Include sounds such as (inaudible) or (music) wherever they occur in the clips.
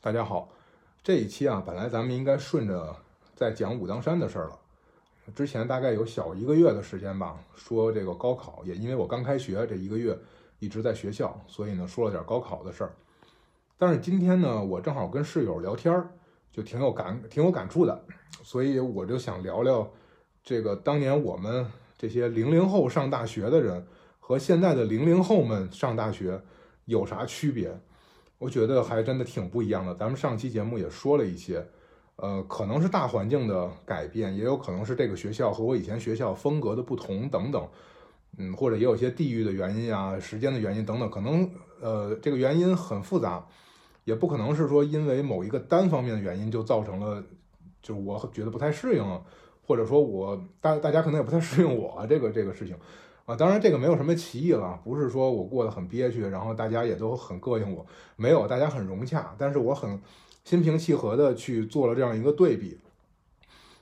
大家好，这一期啊，本来咱们应该顺着在讲武当山的事儿了。之前大概有小一个月的时间吧，说这个高考，也因为我刚开学这一个月一直在学校，所以呢说了点高考的事儿。但是今天呢，我正好跟室友聊天儿，就挺有感挺有感触的，所以我就想聊聊这个当年我们这些零零后上大学的人和现在的零零后们上大学有啥区别。我觉得还真的挺不一样的。咱们上期节目也说了一些，呃，可能是大环境的改变，也有可能是这个学校和我以前学校风格的不同等等，嗯，或者也有些地域的原因啊、时间的原因等等，可能呃这个原因很复杂，也不可能是说因为某一个单方面的原因就造成了，就我觉得不太适应，或者说我大大家可能也不太适应我这个这个事情。啊，当然这个没有什么歧义了，不是说我过得很憋屈，然后大家也都很膈应我，没有，大家很融洽，但是我很心平气和的去做了这样一个对比。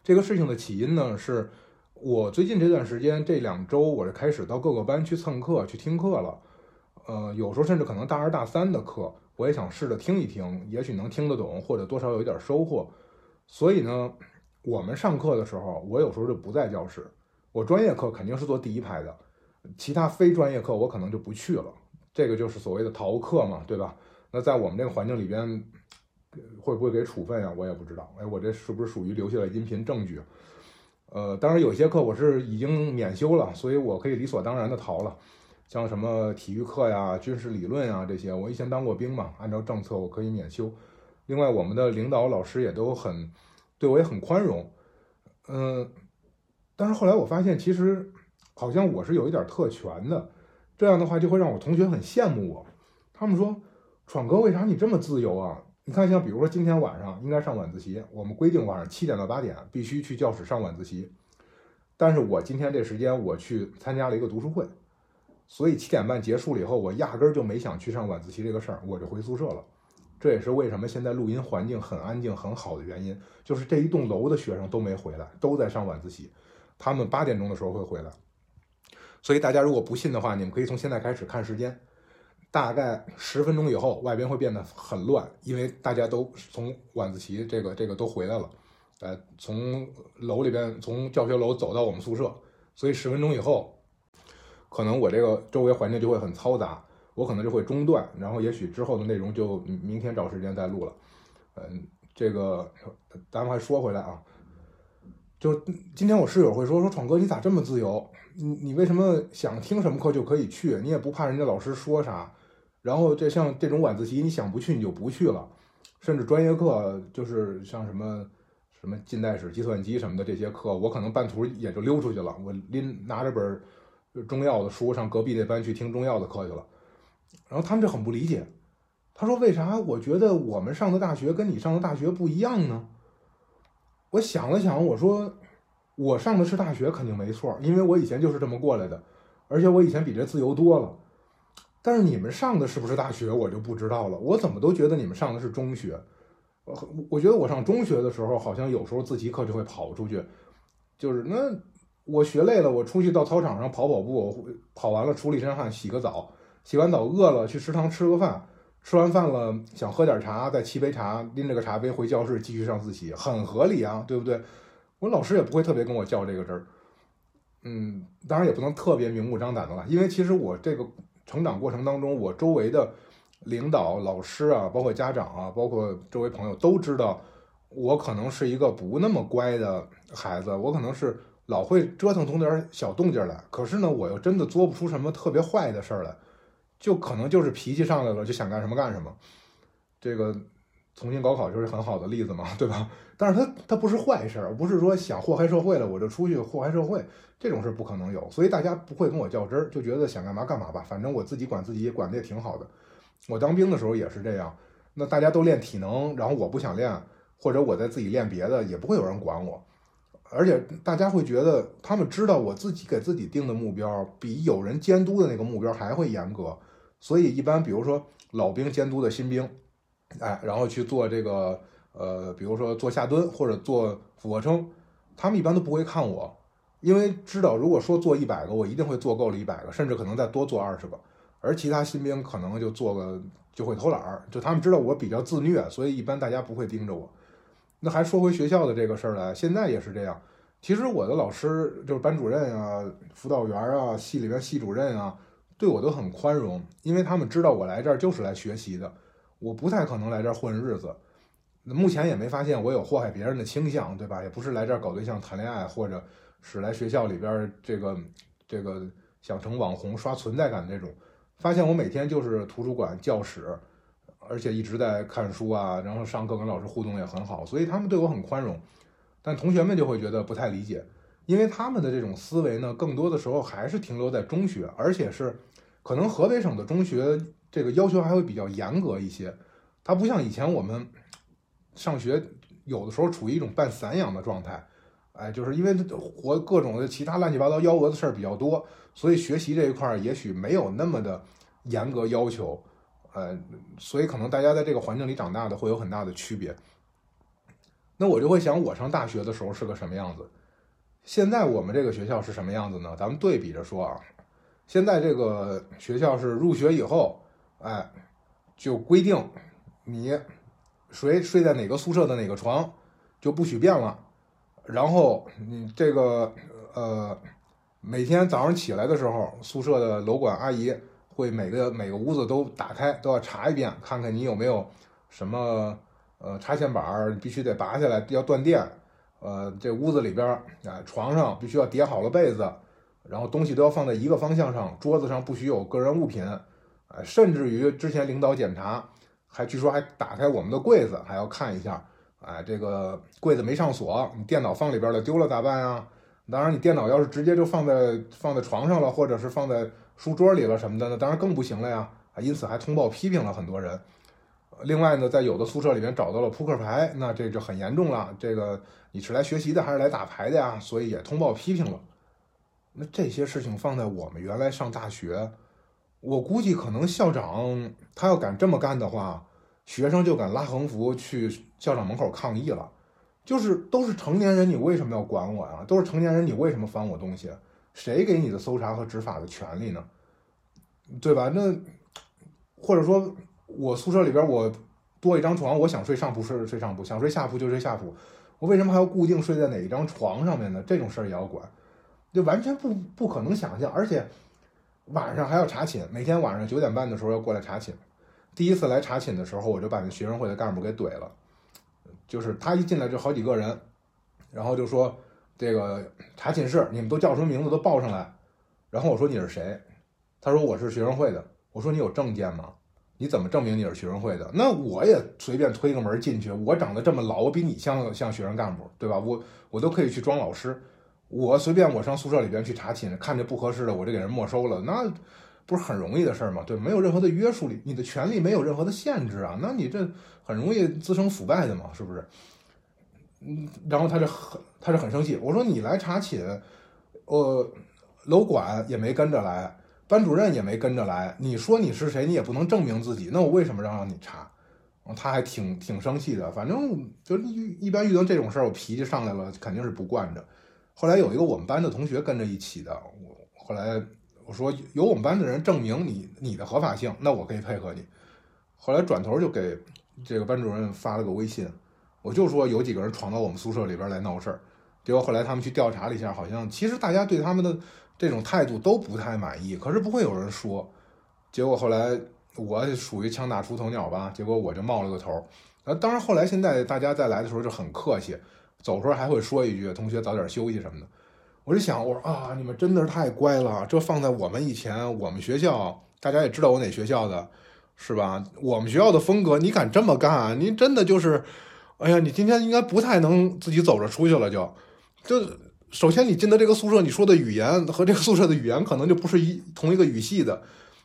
这个事情的起因呢，是我最近这段时间这两周，我是开始到各个班去蹭课、去听课了，呃，有时候甚至可能大二大三的课，我也想试着听一听，也许能听得懂，或者多少有一点收获。所以呢，我们上课的时候，我有时候就不在教室，我专业课肯定是坐第一排的。其他非专业课我可能就不去了，这个就是所谓的逃课嘛，对吧？那在我们这个环境里边，会不会给处分呀？我也不知道。哎，我这是不是属于留下了音频证据？呃，当然有些课我是已经免修了，所以我可以理所当然的逃了。像什么体育课呀、军事理论呀这些，我以前当过兵嘛，按照政策我可以免修。另外，我们的领导老师也都很对我也很宽容。嗯，但是后来我发现其实。好像我是有一点特权的，这样的话就会让我同学很羡慕我。他们说：“闯哥，为啥你这么自由啊？你看，像比如说今天晚上应该上晚自习，我们规定晚上七点到八点必须去教室上晚自习。但是我今天这时间我去参加了一个读书会，所以七点半结束了以后，我压根儿就没想去上晚自习这个事儿，我就回宿舍了。这也是为什么现在录音环境很安静、很好的原因，就是这一栋楼的学生都没回来，都在上晚自习，他们八点钟的时候会回来。”所以大家如果不信的话，你们可以从现在开始看时间，大概十分钟以后，外边会变得很乱，因为大家都从晚自习这个这个都回来了，呃，从楼里边从教学楼走到我们宿舍，所以十分钟以后，可能我这个周围环境就会很嘈杂，我可能就会中断，然后也许之后的内容就明天找时间再录了，嗯，这个咱们还说回来啊。就今天我室友会说说闯哥你咋这么自由？你你为什么想听什么课就可以去？你也不怕人家老师说啥？然后这像这种晚自习你想不去你就不去了，甚至专业课就是像什么什么近代史、计算机什么的这些课，我可能半途也就溜出去了。我拎拿着本中药的书上隔壁那班去听中药的课去了。然后他们就很不理解，他说为啥我觉得我们上的大学跟你上的大学不一样呢？我想了想，我说，我上的是大学，肯定没错，因为我以前就是这么过来的，而且我以前比这自由多了。但是你们上的是不是大学，我就不知道了。我怎么都觉得你们上的是中学。我我觉得我上中学的时候，好像有时候自习课就会跑出去，就是那我学累了，我出去到操场上跑跑步，跑完了出了一身汗，洗个澡，洗完澡饿了去食堂吃个饭。吃完饭了，想喝点茶，再沏杯茶，拎着个茶杯回教室继续上自习，很合理啊，对不对？我老师也不会特别跟我较这个真儿，嗯，当然也不能特别明目张胆的了，因为其实我这个成长过程当中，我周围的领导、老师啊，包括家长啊，包括周围朋友都知道，我可能是一个不那么乖的孩子，我可能是老会折腾出点小动静来，可是呢，我又真的做不出什么特别坏的事儿来。就可能就是脾气上来了，就想干什么干什么。这个重新高考就是很好的例子嘛，对吧？但是他他不是坏事儿，不是说想祸害社会了我就出去祸害社会，这种事不可能有。所以大家不会跟我较真儿，就觉得想干嘛干嘛吧，反正我自己管自己管的也挺好的。我当兵的时候也是这样，那大家都练体能，然后我不想练，或者我在自己练别的，也不会有人管我。而且大家会觉得，他们知道我自己给自己定的目标比有人监督的那个目标还会严格。所以一般，比如说老兵监督的新兵，哎，然后去做这个，呃，比如说做下蹲或者做俯卧撑，他们一般都不会看我，因为知道如果说做一百个，我一定会做够了一百个，甚至可能再多做二十个。而其他新兵可能就做个就会偷懒儿，就他们知道我比较自虐，所以一般大家不会盯着我。那还说回学校的这个事儿来，现在也是这样。其实我的老师就是班主任啊、辅导员啊、系里边系主任啊，对我都很宽容，因为他们知道我来这儿就是来学习的，我不太可能来这儿混日子。目前也没发现我有祸害别人的倾向，对吧？也不是来这儿搞对象、谈恋爱，或者是来学校里边这个这个想成网红、刷存在感这种。发现我每天就是图书馆、教室，而且一直在看书啊，然后上课跟老师互动也很好，所以他们对我很宽容。但同学们就会觉得不太理解，因为他们的这种思维呢，更多的时候还是停留在中学，而且是可能河北省的中学这个要求还会比较严格一些。它不像以前我们上学有的时候处于一种半散养的状态，哎，就是因为活各种的其他乱七八糟幺蛾子事儿比较多，所以学习这一块儿也许没有那么的严格要求，呃，所以可能大家在这个环境里长大的会有很大的区别。那我就会想，我上大学的时候是个什么样子？现在我们这个学校是什么样子呢？咱们对比着说啊，现在这个学校是入学以后，哎，就规定你谁睡在哪个宿舍的哪个床就不许变了，然后你这个呃，每天早上起来的时候，宿舍的楼管阿姨会每个每个屋子都打开，都要查一遍，看看你有没有什么。呃，插线板儿必须得拔下来，要断电。呃，这屋子里边儿，啊，床上必须要叠好了被子，然后东西都要放在一个方向上，桌子上不许有个人物品。哎，甚至于之前领导检查，还据说还打开我们的柜子，还要看一下。哎，这个柜子没上锁，你电脑放里边了，丢了咋办呀？当然，你电脑要是直接就放在放在床上了，或者是放在书桌里了什么的，那当然更不行了呀。因此还通报批评了很多人。另外呢，在有的宿舍里面找到了扑克牌，那这就很严重了。这个你是来学习的还是来打牌的呀？所以也通报批评了。那这些事情放在我们原来上大学，我估计可能校长他要敢这么干的话，学生就敢拉横幅去校长门口抗议了。就是都是成年人，你为什么要管我呀？都是成年人，你为什么翻我东西？谁给你的搜查和执法的权利呢？对吧？那或者说。我宿舍里边我多一张床，我想睡上铺睡睡上铺，想睡下铺就睡下铺。我为什么还要固定睡在哪一张床上面呢？这种事儿也要管，就完全不不可能想象。而且晚上还要查寝，每天晚上九点半的时候要过来查寝。第一次来查寝的时候，我就把那学生会的干部给怼了，就是他一进来就好几个人，然后就说这个查寝室你们都叫什么名字都报上来。然后我说你是谁？他说我是学生会的。我说你有证件吗？你怎么证明你是学生会的？那我也随便推个门进去，我长得这么老，我比你像像学生干部，对吧？我我都可以去装老师，我随便我上宿舍里边去查寝，看着不合适的，我就给人没收了，那不是很容易的事儿吗？对，没有任何的约束力，你的权利没有任何的限制啊，那你这很容易滋生腐败的嘛，是不是？嗯，然后他就很他是很生气，我说你来查寝，呃，楼管也没跟着来。班主任也没跟着来，你说你是谁，你也不能证明自己。那我为什么让让你查？他还挺挺生气的。反正就一一般遇到这种事儿，我脾气上来了，肯定是不惯着。后来有一个我们班的同学跟着一起的，我后来我说有我们班的人证明你你的合法性，那我可以配合你。后来转头就给这个班主任发了个微信，我就说有几个人闯到我们宿舍里边来闹事儿。结果后来他们去调查了一下，好像其实大家对他们的。这种态度都不太满意，可是不会有人说。结果后来我属于枪打出头鸟吧，结果我就冒了个头。当然后来现在大家再来的时候就很客气，走时候还会说一句“同学早点休息”什么的。我就想，我说啊，你们真的是太乖了。这放在我们以前，我们学校大家也知道我哪学校的，是吧？我们学校的风格，你敢这么干，你真的就是，哎呀，你今天应该不太能自己走着出去了，就就。首先，你进的这个宿舍，你说的语言和这个宿舍的语言可能就不是一同一个语系的。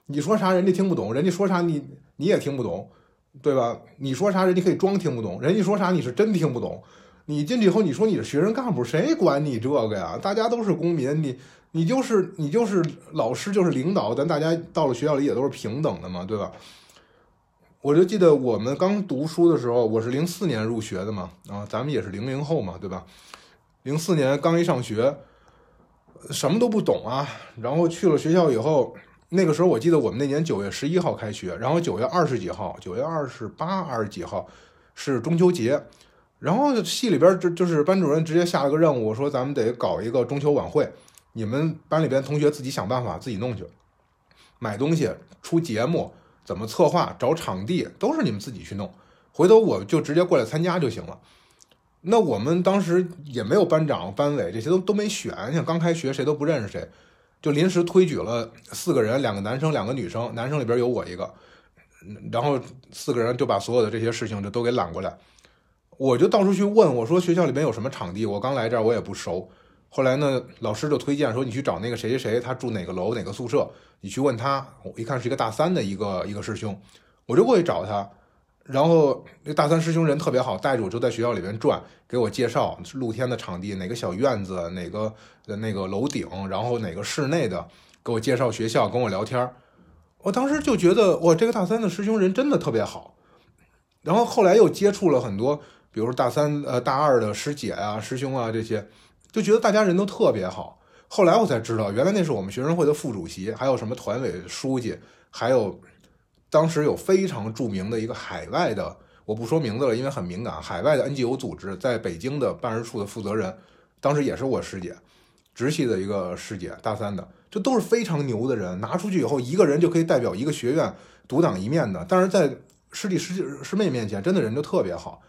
你说啥，人家听不懂；人家说啥，你你也听不懂，对吧？你说啥，人家可以装听不懂；人家说啥，你是真听不懂。你进去以后，你说你是学生干部，谁管你这个呀？大家都是公民，你你就是你就是老师，就是领导，咱大家到了学校里也都是平等的嘛，对吧？我就记得我们刚读书的时候，我是零四年入学的嘛，啊，咱们也是零零后嘛，对吧？零四年刚一上学，什么都不懂啊。然后去了学校以后，那个时候我记得我们那年九月十一号开学，然后九月二十几号，九月二十八、二十几号是中秋节，然后系里边就就是班主任直接下了个任务，说咱们得搞一个中秋晚会，你们班里边同学自己想办法，自己弄去，买东西、出节目、怎么策划、找场地，都是你们自己去弄，回头我就直接过来参加就行了。那我们当时也没有班长、班委，这些都都没选，像刚开学谁都不认识谁。就临时推举了四个人，两个男生，两个女生。男生里边有我一个，然后四个人就把所有的这些事情就都给揽过来。我就到处去问，我说学校里边有什么场地？我刚来这儿，我也不熟。后来呢，老师就推荐说，你去找那个谁谁谁，他住哪个楼哪个宿舍，你去问他。我一看是一个大三的一个一个师兄，我就过去找他。然后那大三师兄人特别好，带着我就在学校里面转，给我介绍露天的场地，哪个小院子，哪个的那个楼顶，然后哪个室内的，给我介绍学校，跟我聊天我当时就觉得，哇，这个大三的师兄人真的特别好。然后后来又接触了很多，比如说大三、呃大二的师姐啊、师兄啊这些，就觉得大家人都特别好。后来我才知道，原来那是我们学生会的副主席，还有什么团委书记，还有。当时有非常著名的一个海外的，我不说名字了，因为很敏感。海外的 NGO 组织在北京的办事处的负责人，当时也是我师姐，直系的一个师姐，大三的，这都是非常牛的人。拿出去以后，一个人就可以代表一个学院独当一面的。但是在师弟师姐师妹面前，真的人就特别好。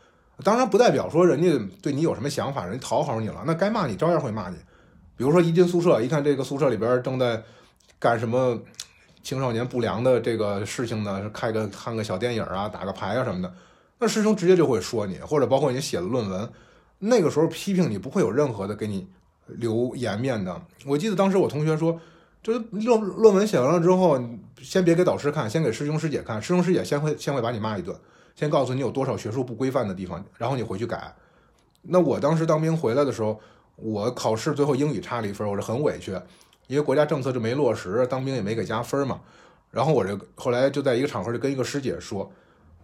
当然不代表说人家对你有什么想法，人家讨好你了，那该骂你照样会骂你。比如说一进宿舍，一看这个宿舍里边正在干什么。青少年不良的这个事情呢，开个看个小电影啊，打个牌啊什么的，那师兄直接就会说你，或者包括你写的论文，那个时候批评你不会有任何的给你留颜面的。我记得当时我同学说，就是论论文写完了之后，先别给导师看，先给师兄师姐看，师兄师姐先会先会把你骂一顿，先告诉你有多少学术不规范的地方，然后你回去改。那我当时当兵回来的时候，我考试最后英语差了一分，我是很委屈。因为国家政策就没落实，当兵也没给加分嘛。然后我这后来就在一个场合就跟一个师姐说，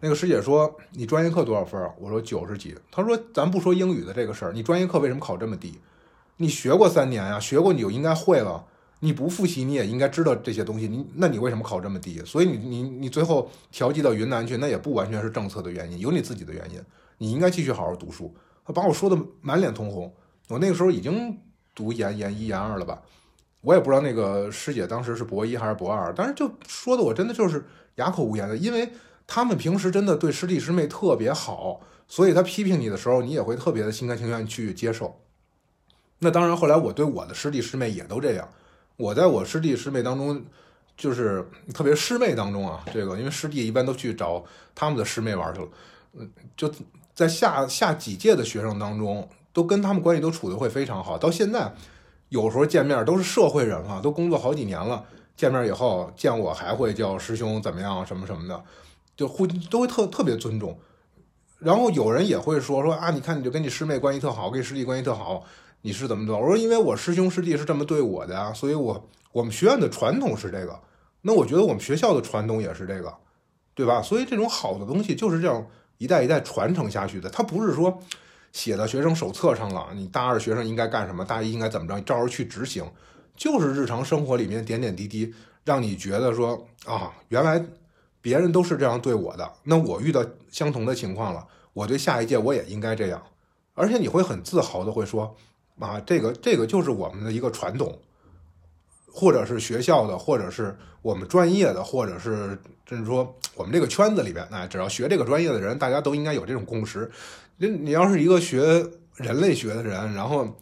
那个师姐说你专业课多少分？我说九十几。她说咱不说英语的这个事儿，你专业课为什么考这么低？你学过三年啊，学过你就应该会了。你不复习你也应该知道这些东西。你那你为什么考这么低？所以你你你最后调剂到云南去，那也不完全是政策的原因，有你自己的原因。你应该继续好好读书。他把我说的满脸通红。我那个时候已经读研研一研二了吧。我也不知道那个师姐当时是博一还是博二，但是就说的我真的就是哑口无言的，因为他们平时真的对师弟师妹特别好，所以他批评你的时候，你也会特别的心甘情愿去接受。那当然，后来我对我的师弟师妹也都这样。我在我师弟师妹当中，就是特别师妹当中啊，这个因为师弟一般都去找他们的师妹玩去了，嗯，就在下下几届的学生当中，都跟他们关系都处的会非常好，到现在。有时候见面都是社会人了，都工作好几年了。见面以后见我还会叫师兄怎么样什么什么的，就互都会特特别尊重。然后有人也会说说啊，你看你就跟你师妹关系特好，跟你师弟关系特好，你是怎么着？我说因为我师兄师弟是这么对我的呀，所以我我们学院的传统是这个。那我觉得我们学校的传统也是这个，对吧？所以这种好的东西就是这样一代一代传承下去的，它不是说。写到学生手册上了，你大二学生应该干什么，大一应该怎么着，照着去执行，就是日常生活里面点点滴滴，让你觉得说啊，原来别人都是这样对我的，那我遇到相同的情况了，我对下一届我也应该这样，而且你会很自豪的会说啊，这个这个就是我们的一个传统，或者是学校的，或者是我们专业的，或者是甚至说我们这个圈子里边，那只要学这个专业的人，大家都应该有这种共识。你你要是一个学人类学的人，然后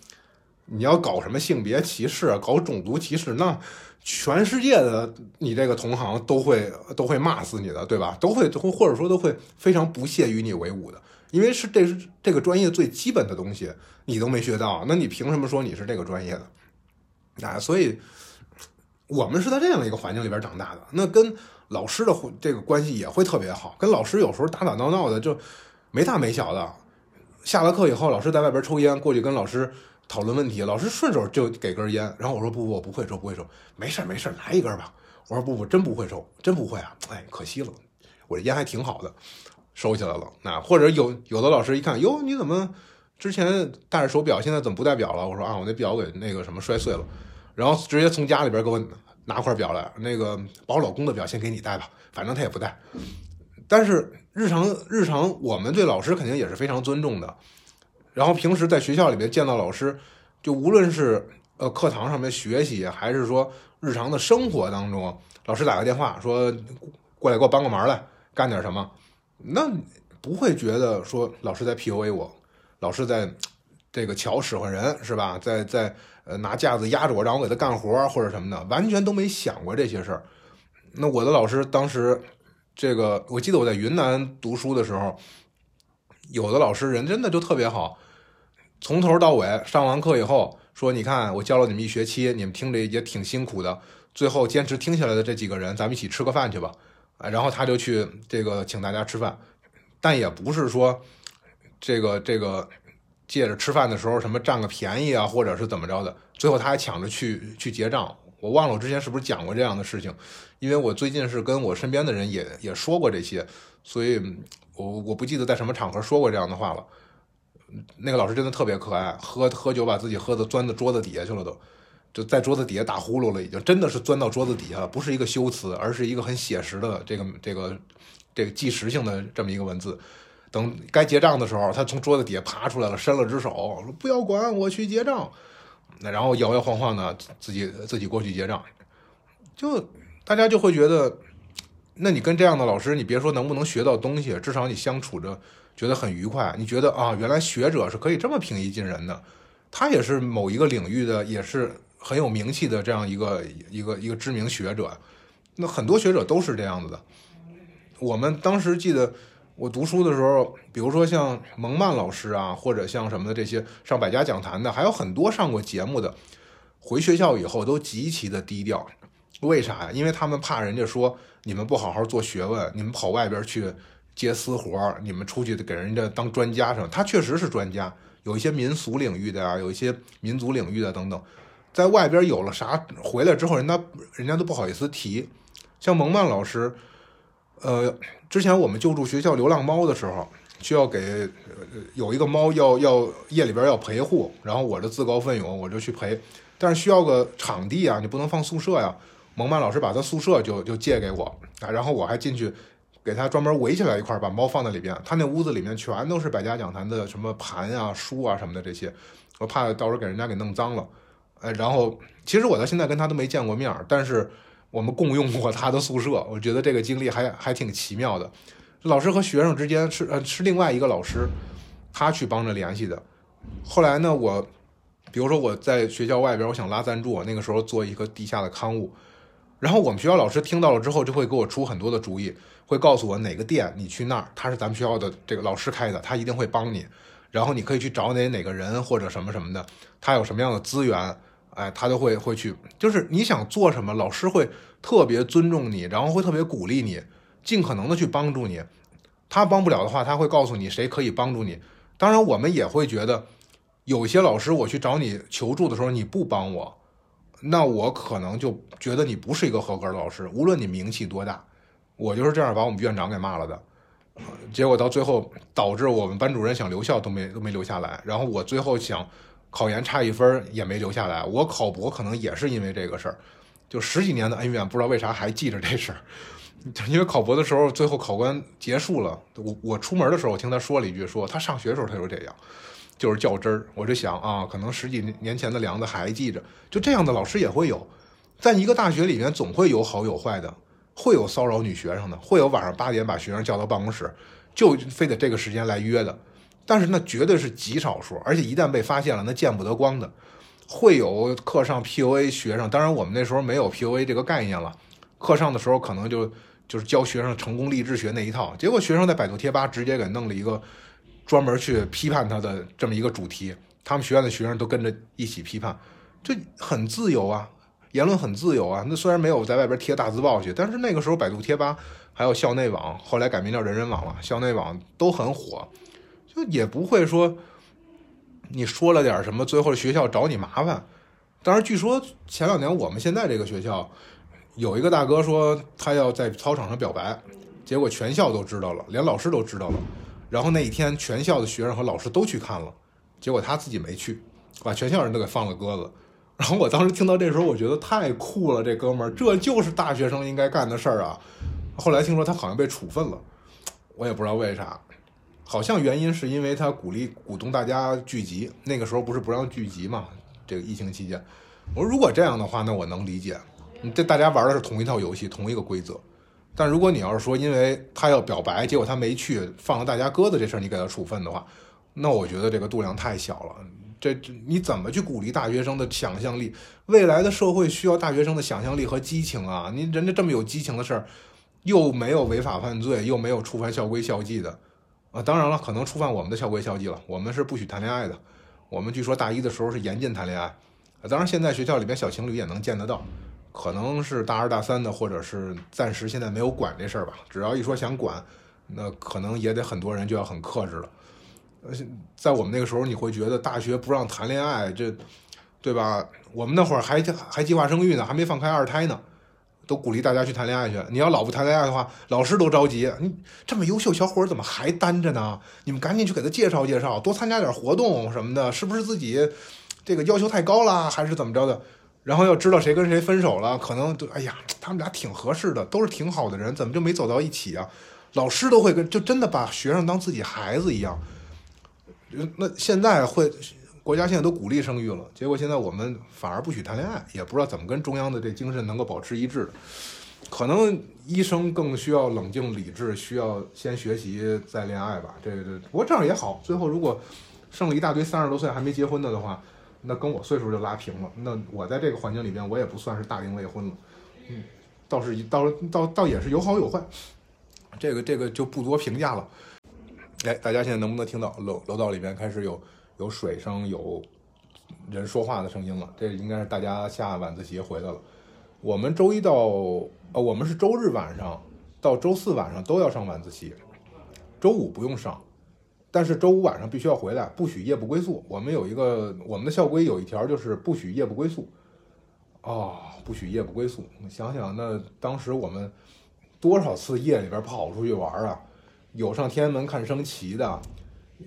你要搞什么性别歧视、搞种族歧视，那全世界的你这个同行都会都会骂死你的，对吧？都会或或者说都会非常不屑与你为伍的，因为是这是这个专业最基本的东西，你都没学到，那你凭什么说你是这个专业的？啊，所以我们是在这样的一个环境里边长大的，那跟老师的这个关系也会特别好，跟老师有时候打打闹闹的，就没大没小的。下了课以后，老师在外边抽烟，过去跟老师讨论问题，老师顺手就给根烟。然后我说不不，我不会抽，不会抽，没事没事来一根吧。我说不不，真不会抽，真不会啊。哎，可惜了，我这烟还挺好的，收起来了。那或者有有的老师一看，哟，你怎么之前戴着手表，现在怎么不戴表了？我说啊，我那表给那个什么摔碎了。然后直接从家里边给我拿块表来，那个把我老公的表先给你戴吧，反正他也不戴。但是日常日常，我们对老师肯定也是非常尊重的。然后平时在学校里面见到老师，就无论是呃课堂上面学习，还是说日常的生活当中，老师打个电话说过来给我帮个忙来，干点什么，那不会觉得说老师在 PUA 我，老师在这个瞧使唤人是吧？在在呃拿架子压着我让我给他干活或者什么的，完全都没想过这些事儿。那我的老师当时。这个我记得我在云南读书的时候，有的老师人真的就特别好，从头到尾上完课以后说：“你看我教了你们一学期，你们听着也挺辛苦的，最后坚持听下来的这几个人，咱们一起吃个饭去吧。”，然后他就去这个请大家吃饭，但也不是说这个这个借着吃饭的时候什么占个便宜啊，或者是怎么着的，最后他还抢着去去结账。我忘了我之前是不是讲过这样的事情，因为我最近是跟我身边的人也也说过这些，所以我我不记得在什么场合说过这样的话了。那个老师真的特别可爱，喝喝酒把自己喝的钻到桌子底下去了，都就在桌子底下打呼噜了，已经真的是钻到桌子底下了，不是一个修辞，而是一个很写实的这个这个这个纪实性的这么一个文字。等该结账的时候，他从桌子底下爬出来了，伸了只手说：“不要管我去结账。”那然后摇摇晃晃的自己自己过去结账，就大家就会觉得，那你跟这样的老师，你别说能不能学到东西，至少你相处着觉得很愉快。你觉得啊，原来学者是可以这么平易近人的，他也是某一个领域的，也是很有名气的这样一个一个一个知名学者。那很多学者都是这样子的。我们当时记得。我读书的时候，比如说像蒙曼老师啊，或者像什么的这些上百家讲坛的，还有很多上过节目的，回学校以后都极其的低调。为啥呀？因为他们怕人家说你们不好好做学问，你们跑外边去接私活你们出去给人家当专家什么。他确实是专家，有一些民俗领域的呀，有一些民族领域的等等，在外边有了啥回来之后，人家人家都不好意思提。像蒙曼老师。呃，之前我们救助学校流浪猫的时候，需要给有一个猫要要夜里边要陪护，然后我就自告奋勇，我就去陪，但是需要个场地啊，你不能放宿舍呀。蒙曼老师把他宿舍就就借给我啊，然后我还进去给他专门围起来一块，把猫放在里边。他那屋子里面全都是百家讲坛的什么盘啊、书啊什么的这些，我怕到时候给人家给弄脏了。哎，然后其实我到现在跟他都没见过面，但是。我们共用过他的宿舍，(laughs) 我觉得这个经历还还挺奇妙的。老师和学生之间是呃是另外一个老师，他去帮着联系的。后来呢，我比如说我在学校外边，我想拉赞助，那个时候做一个地下的刊物，然后我们学校老师听到了之后，就会给我出很多的主意，会告诉我哪个店你去那儿，他是咱们学校的这个老师开的，他一定会帮你。然后你可以去找哪哪个人或者什么什么的，他有什么样的资源。哎，他都会会去，就是你想做什么，老师会特别尊重你，然后会特别鼓励你，尽可能的去帮助你。他帮不了的话，他会告诉你谁可以帮助你。当然，我们也会觉得，有些老师我去找你求助的时候，你不帮我，那我可能就觉得你不是一个合格的老师。无论你名气多大，我就是这样把我们院长给骂了的。结果到最后，导致我们班主任想留校都没都没留下来。然后我最后想。考研差一分也没留下来，我考博可能也是因为这个事儿，就十几年的恩怨，不知道为啥还记着这事儿。(laughs) 因为考博的时候，最后考官结束了，我我出门的时候，我听他说了一句，说他上学的时候他就这样，就是较真儿。我就想啊，可能十几年前的梁子还记着，就这样的老师也会有，在一个大学里面总会有好有坏的，会有骚扰女学生的，会有晚上八点把学生叫到办公室，就非得这个时间来约的。但是那绝对是极少数，而且一旦被发现了，那见不得光的。会有课上 PUA 学生，当然我们那时候没有 PUA 这个概念了。课上的时候可能就就是教学生成功励志学那一套，结果学生在百度贴吧直接给弄了一个专门去批判他的这么一个主题，他们学院的学生都跟着一起批判，这很自由啊，言论很自由啊。那虽然没有在外边贴大字报去，但是那个时候百度贴吧还有校内网，后来改名叫人人网了，校内网都很火。就也不会说，你说了点什么，最后学校找你麻烦。当然，据说前两年我们现在这个学校有一个大哥说他要在操场上表白，结果全校都知道了，连老师都知道了。然后那一天，全校的学生和老师都去看了，结果他自己没去，把全校人都给放了鸽子。然后我当时听到这时候，我觉得太酷了，这哥们儿，这就是大学生应该干的事儿啊。后来听说他好像被处分了，我也不知道为啥，好像原因是因为他鼓励鼓动大家聚集，那个时候不是不让聚集嘛？这个疫情期间，我说如果这样的话，那我能理解，这大家玩的是同一套游戏，同一个规则。但如果你要是说因为他要表白，结果他没去，放了大家鸽子这事儿，你给他处分的话，那我觉得这个度量太小了。这这你怎么去鼓励大学生的想象力？未来的社会需要大学生的想象力和激情啊！你人家这么有激情的事儿，又没有违法犯罪，又没有触犯校规校纪的啊！当然了，可能触犯我们的校规校纪了。我们是不许谈恋爱的，我们据说大一的时候是严禁谈恋爱。当然，现在学校里边小情侣也能见得到，可能是大二大三的，或者是暂时现在没有管这事儿吧。只要一说想管，那可能也得很多人就要很克制了。而且在我们那个时候，你会觉得大学不让谈恋爱，这，对吧？我们那会儿还还计划生育呢，还没放开二胎呢，都鼓励大家去谈恋爱去。你要老不谈恋爱的话，老师都着急。你这么优秀小伙怎么还单着呢？你们赶紧去给他介绍介绍，多参加点活动什么的，是不是自己这个要求太高了，还是怎么着的？然后要知道谁跟谁分手了，可能就哎呀，他们俩挺合适的，都是挺好的人，怎么就没走到一起啊？老师都会跟，就真的把学生当自己孩子一样。那现在会，国家现在都鼓励生育了，结果现在我们反而不许谈恋爱，也不知道怎么跟中央的这精神能够保持一致。可能医生更需要冷静理智，需要先学习再恋爱吧。这这不过这样也好，最后如果剩了一大堆三十多岁还没结婚的的话，那跟我岁数就拉平了。那我在这个环境里边，我也不算是大龄未婚了。嗯，倒是倒倒倒也是有好有坏，这个这个就不多评价了。哎，大家现在能不能听到楼楼道里边开始有有水声、有人说话的声音了？这应该是大家下晚自习回来了。我们周一到呃，我们是周日晚上到周四晚上都要上晚自习，周五不用上，但是周五晚上必须要回来，不许夜不归宿。我们有一个我们的校规有一条就是不许夜不归宿。哦，不许夜不归宿。想想那当时我们多少次夜里边跑出去玩啊！有上天安门看升旗的，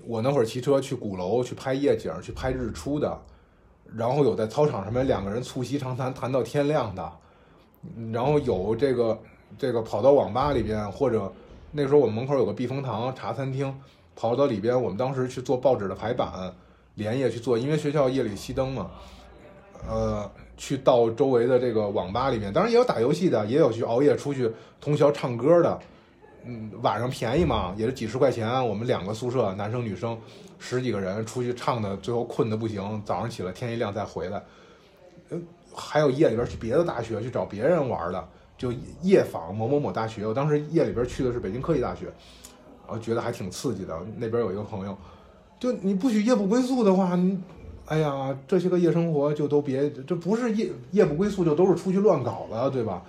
我那会儿骑车去鼓楼去拍夜景，去拍日出的，然后有在操场上面两个人促膝长谈谈到天亮的，然后有这个这个跑到网吧里边，或者那时候我们门口有个避风塘茶餐厅，跑到里边，我们当时去做报纸的排版，连夜去做，因为学校夜里熄灯嘛，呃，去到周围的这个网吧里面，当然也有打游戏的，也有去熬夜出去通宵唱歌的。嗯，晚上便宜嘛，也是几十块钱。我们两个宿舍，男生女生十几个人出去唱的，最后困得不行，早上起来天一亮再回来。嗯，还有夜里边去别的大学去找别人玩的，就夜访某某某大学。我当时夜里边去的是北京科技大学，然后觉得还挺刺激的。那边有一个朋友，就你不许夜不归宿的话，你，哎呀，这些个夜生活就都别，这不是夜夜不归宿，就都是出去乱搞了，对吧？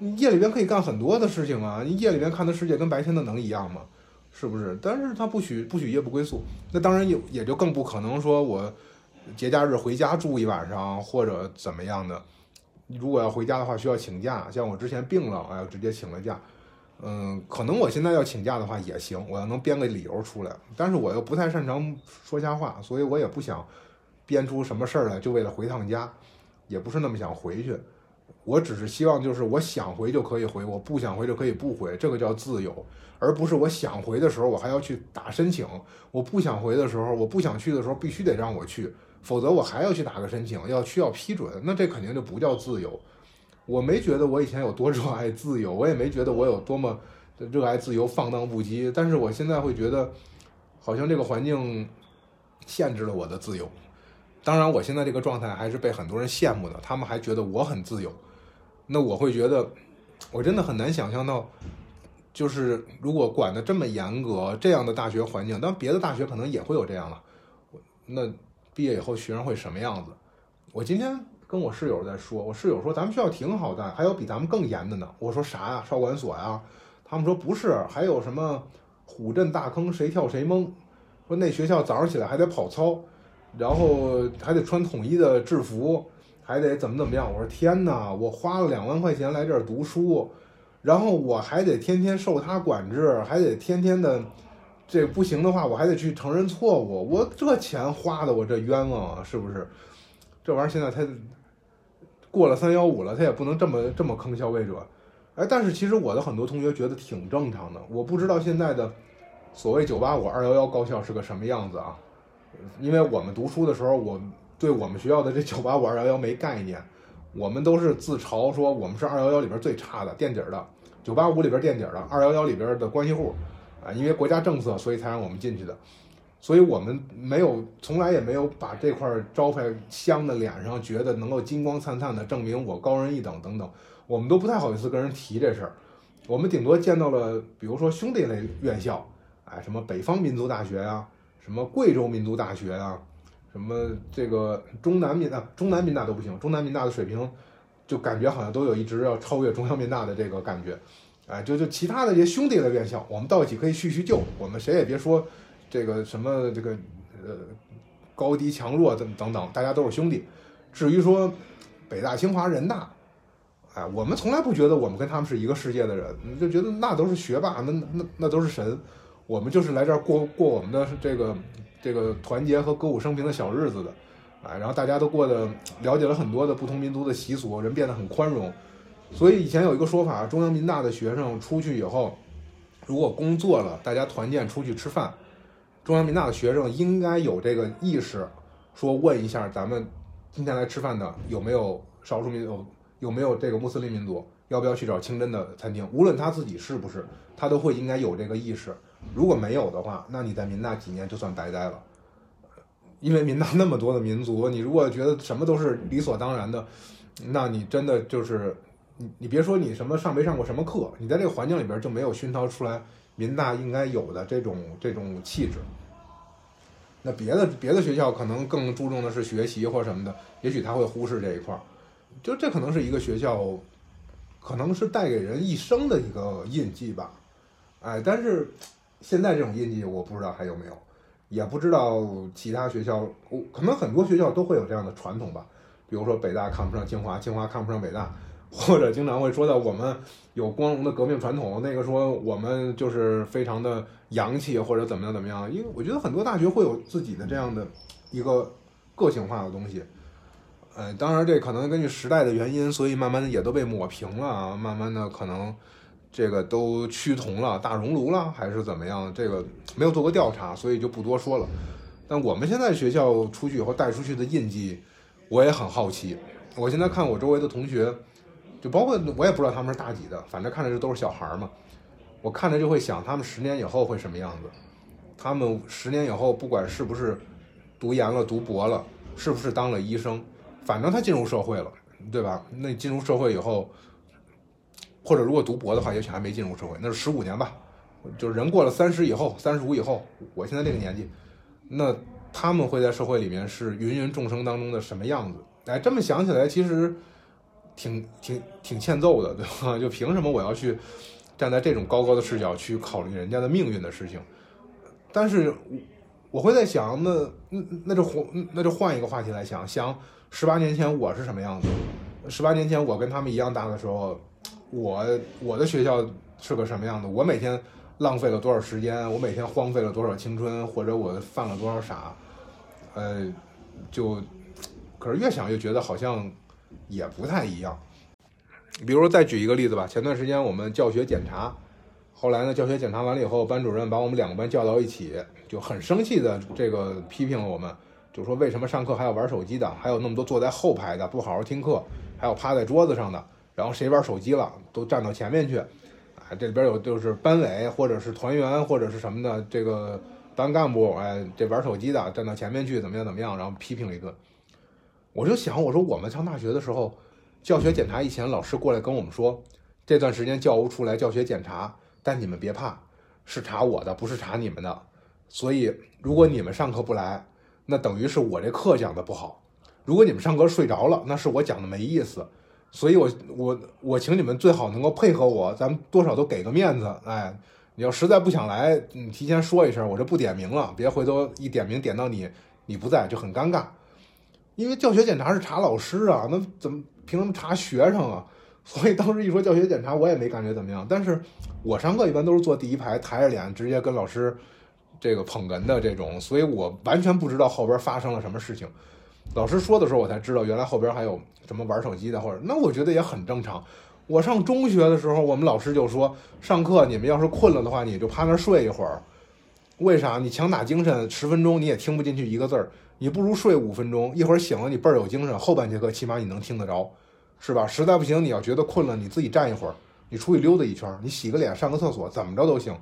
夜里边可以干很多的事情啊！你夜里边看的世界跟白天的能一样吗？是不是？但是他不许不许夜不归宿，那当然也也就更不可能说我节假日回家住一晚上或者怎么样的。如果要回家的话，需要请假。像我之前病了，哎，直接请了假。嗯，可能我现在要请假的话也行，我要能编个理由出来。但是我又不太擅长说瞎话，所以我也不想编出什么事儿来，就为了回趟家，也不是那么想回去。我只是希望，就是我想回就可以回，我不想回就可以不回，这个叫自由，而不是我想回的时候我还要去打申请，我不想回的时候，我不想去的时候必须得让我去，否则我还要去打个申请，要需要批准，那这肯定就不叫自由。我没觉得我以前有多热爱自由，我也没觉得我有多么热爱自由放荡不羁，但是我现在会觉得，好像这个环境限制了我的自由。当然，我现在这个状态还是被很多人羡慕的，他们还觉得我很自由。那我会觉得，我真的很难想象到，就是如果管的这么严格，这样的大学环境，当然别的大学可能也会有这样了。那毕业以后学生会什么样子？我今天跟我室友在说，我室友说咱们学校挺好的，还有比咱们更严的呢。我说啥呀？少管所呀？他们说不是，还有什么虎震大坑谁跳谁懵？说那学校早上起来还得跑操，然后还得穿统一的制服。还得怎么怎么样？我说天哪！我花了两万块钱来这儿读书，然后我还得天天受他管制，还得天天的，这不行的话，我还得去承认错误。我这钱花的我这冤枉啊，是不是？这玩意儿现在他过了三幺五了，他也不能这么这么坑消费者。哎，但是其实我的很多同学觉得挺正常的。我不知道现在的所谓九八五、二幺幺高校是个什么样子啊？因为我们读书的时候，我对我们学校的这九八五、二幺幺没概念，我们都是自嘲说我们是二幺幺里边最差的垫底儿的，九八五里边垫底儿的，二幺幺里边的关系户啊，因为国家政策，所以才让我们进去的。所以我们没有，从来也没有把这块招牌镶在脸上，觉得能够金光灿灿的证明我高人一等等等，我们都不太好意思跟人提这事儿。我们顶多见到了，比如说兄弟类院校，哎，什么北方民族大学呀，什么贵州民族大学呀，什么这个中南民啊，中南民大都不行，中南民大的水平就感觉好像都有一直要超越中央民大的这个感觉，哎，就就其他的这些兄弟的院校，我们到一起可以叙叙旧，我们谁也别说。这个什么这个呃高低强弱等等等，大家都是兄弟。至于说北大清华人大，哎，我们从来不觉得我们跟他们是一个世界的人，就觉得那都是学霸，那那那都是神。我们就是来这儿过过我们的这个这个团结和歌舞升平的小日子的，哎，然后大家都过得了解了很多的不同民族的习俗，人变得很宽容。所以以前有一个说法，中央民大的学生出去以后，如果工作了，大家团建出去吃饭。中央民大的学生应该有这个意识，说问一下咱们今天来吃饭的有没有少数民族，有没有这个穆斯林民族，要不要去找清真的餐厅？无论他自己是不是，他都会应该有这个意识。如果没有的话，那你在民大几年就算白待了。因为民大那么多的民族，你如果觉得什么都是理所当然的，那你真的就是你你别说你什么上没上过什么课，你在这个环境里边就没有熏陶出来民大应该有的这种这种气质。那别的别的学校可能更注重的是学习或什么的，也许他会忽视这一块儿，就这可能是一个学校，可能是带给人一生的一个印记吧，哎，但是现在这种印记我不知道还有没有，也不知道其他学校，我可能很多学校都会有这样的传统吧，比如说北大看不上清华，清华 (laughs) 看不上北大。或者经常会说到我们有光荣的革命传统，那个说我们就是非常的洋气或者怎么样怎么样，因为我觉得很多大学会有自己的这样的一个个性化的东西，呃，当然这可能根据时代的原因，所以慢慢的也都被抹平了，慢慢的可能这个都趋同了，大熔炉了还是怎么样，这个没有做过调查，所以就不多说了。但我们现在学校出去以后带出去的印记，我也很好奇。我现在看我周围的同学。就包括我也不知道他们是大几的，反正看着就都是小孩儿嘛。我看着就会想，他们十年以后会什么样子？他们十年以后，不管是不是读研了、读博了，是不是当了医生，反正他进入社会了，对吧？那进入社会以后，或者如果读博的话，也许还没进入社会，那是十五年吧。就是人过了三十以后，三十五以后，我现在这个年纪，那他们会在社会里面是芸芸众生当中的什么样子？哎，这么想起来，其实。挺挺挺欠揍的，对吧？(laughs) 就凭什么我要去站在这种高高的视角去考虑人家的命运的事情？但是我会在想，那那那就换那就换一个话题来想，想十八年前我是什么样子？十八年前我跟他们一样大的时候，我我的学校是个什么样子？我每天浪费了多少时间？我每天荒废了多少青春？或者我犯了多少傻？呃，就可是越想越觉得好像。也不太一样，比如再举一个例子吧。前段时间我们教学检查，后来呢，教学检查完了以后，班主任把我们两个班叫到一起，就很生气的这个批评了我们，就说为什么上课还要玩手机的，还有那么多坐在后排的不好好听课，还有趴在桌子上的，然后谁玩手机了都站到前面去，啊，这里边有就是班委或者是团员或者是什么的这个班干部，哎，这玩手机的站到前面去怎么样怎么样，然后批评了一顿。我就想，我说我们上大学的时候，教学检查以前，老师过来跟我们说，这段时间教务处来教学检查，但你们别怕，是查我的，不是查你们的。所以，如果你们上课不来，那等于是我这课讲的不好；如果你们上课睡着了，那是我讲的没意思。所以，我我我请你们最好能够配合我，咱们多少都给个面子。哎，你要实在不想来，你提前说一声，我就不点名了，别回头一点名点到你，你不在就很尴尬。因为教学检查是查老师啊，那怎么凭什么查学生啊？(laughs) 所以当时一说教学检查，我也没感觉怎么样。但是我上课一般都是坐第一排，抬着脸直接跟老师这个捧哏的这种，所以我完全不知道后边发生了什么事情。老师说的时候，我才知道原来后边还有什么玩手机的，或者那我觉得也很正常。我上中学的时候，我们老师就说，上课你们要是困了的话，你就趴那儿睡一会儿。为啥？你强打精神十分钟你也听不进去一个字儿，你不如睡五分钟，一会儿醒了你倍儿有精神，后半节课起码你能听得着，是吧？实在不行，你要觉得困了，你自己站一会儿，你出去溜达一圈，你洗个脸上个厕所，怎么着都行。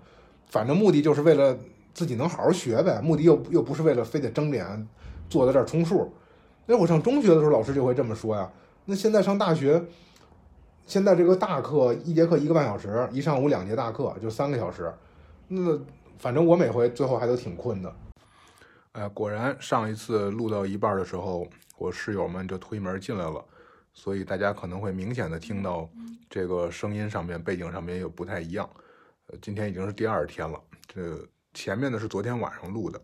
反正目的就是为了自己能好好学呗，目的又又不是为了非得争脸坐在这儿充数。那我上中学的时候，老师就会这么说呀。那现在上大学。现在这个大课一节课一个半小时，一上午两节大课就三个小时，那反正我每回最后还都挺困的。哎，果然上一次录到一半的时候，我室友们就推门进来了，所以大家可能会明显的听到这个声音上面背景上面有不太一样。今天已经是第二天了，这前面的是昨天晚上录的，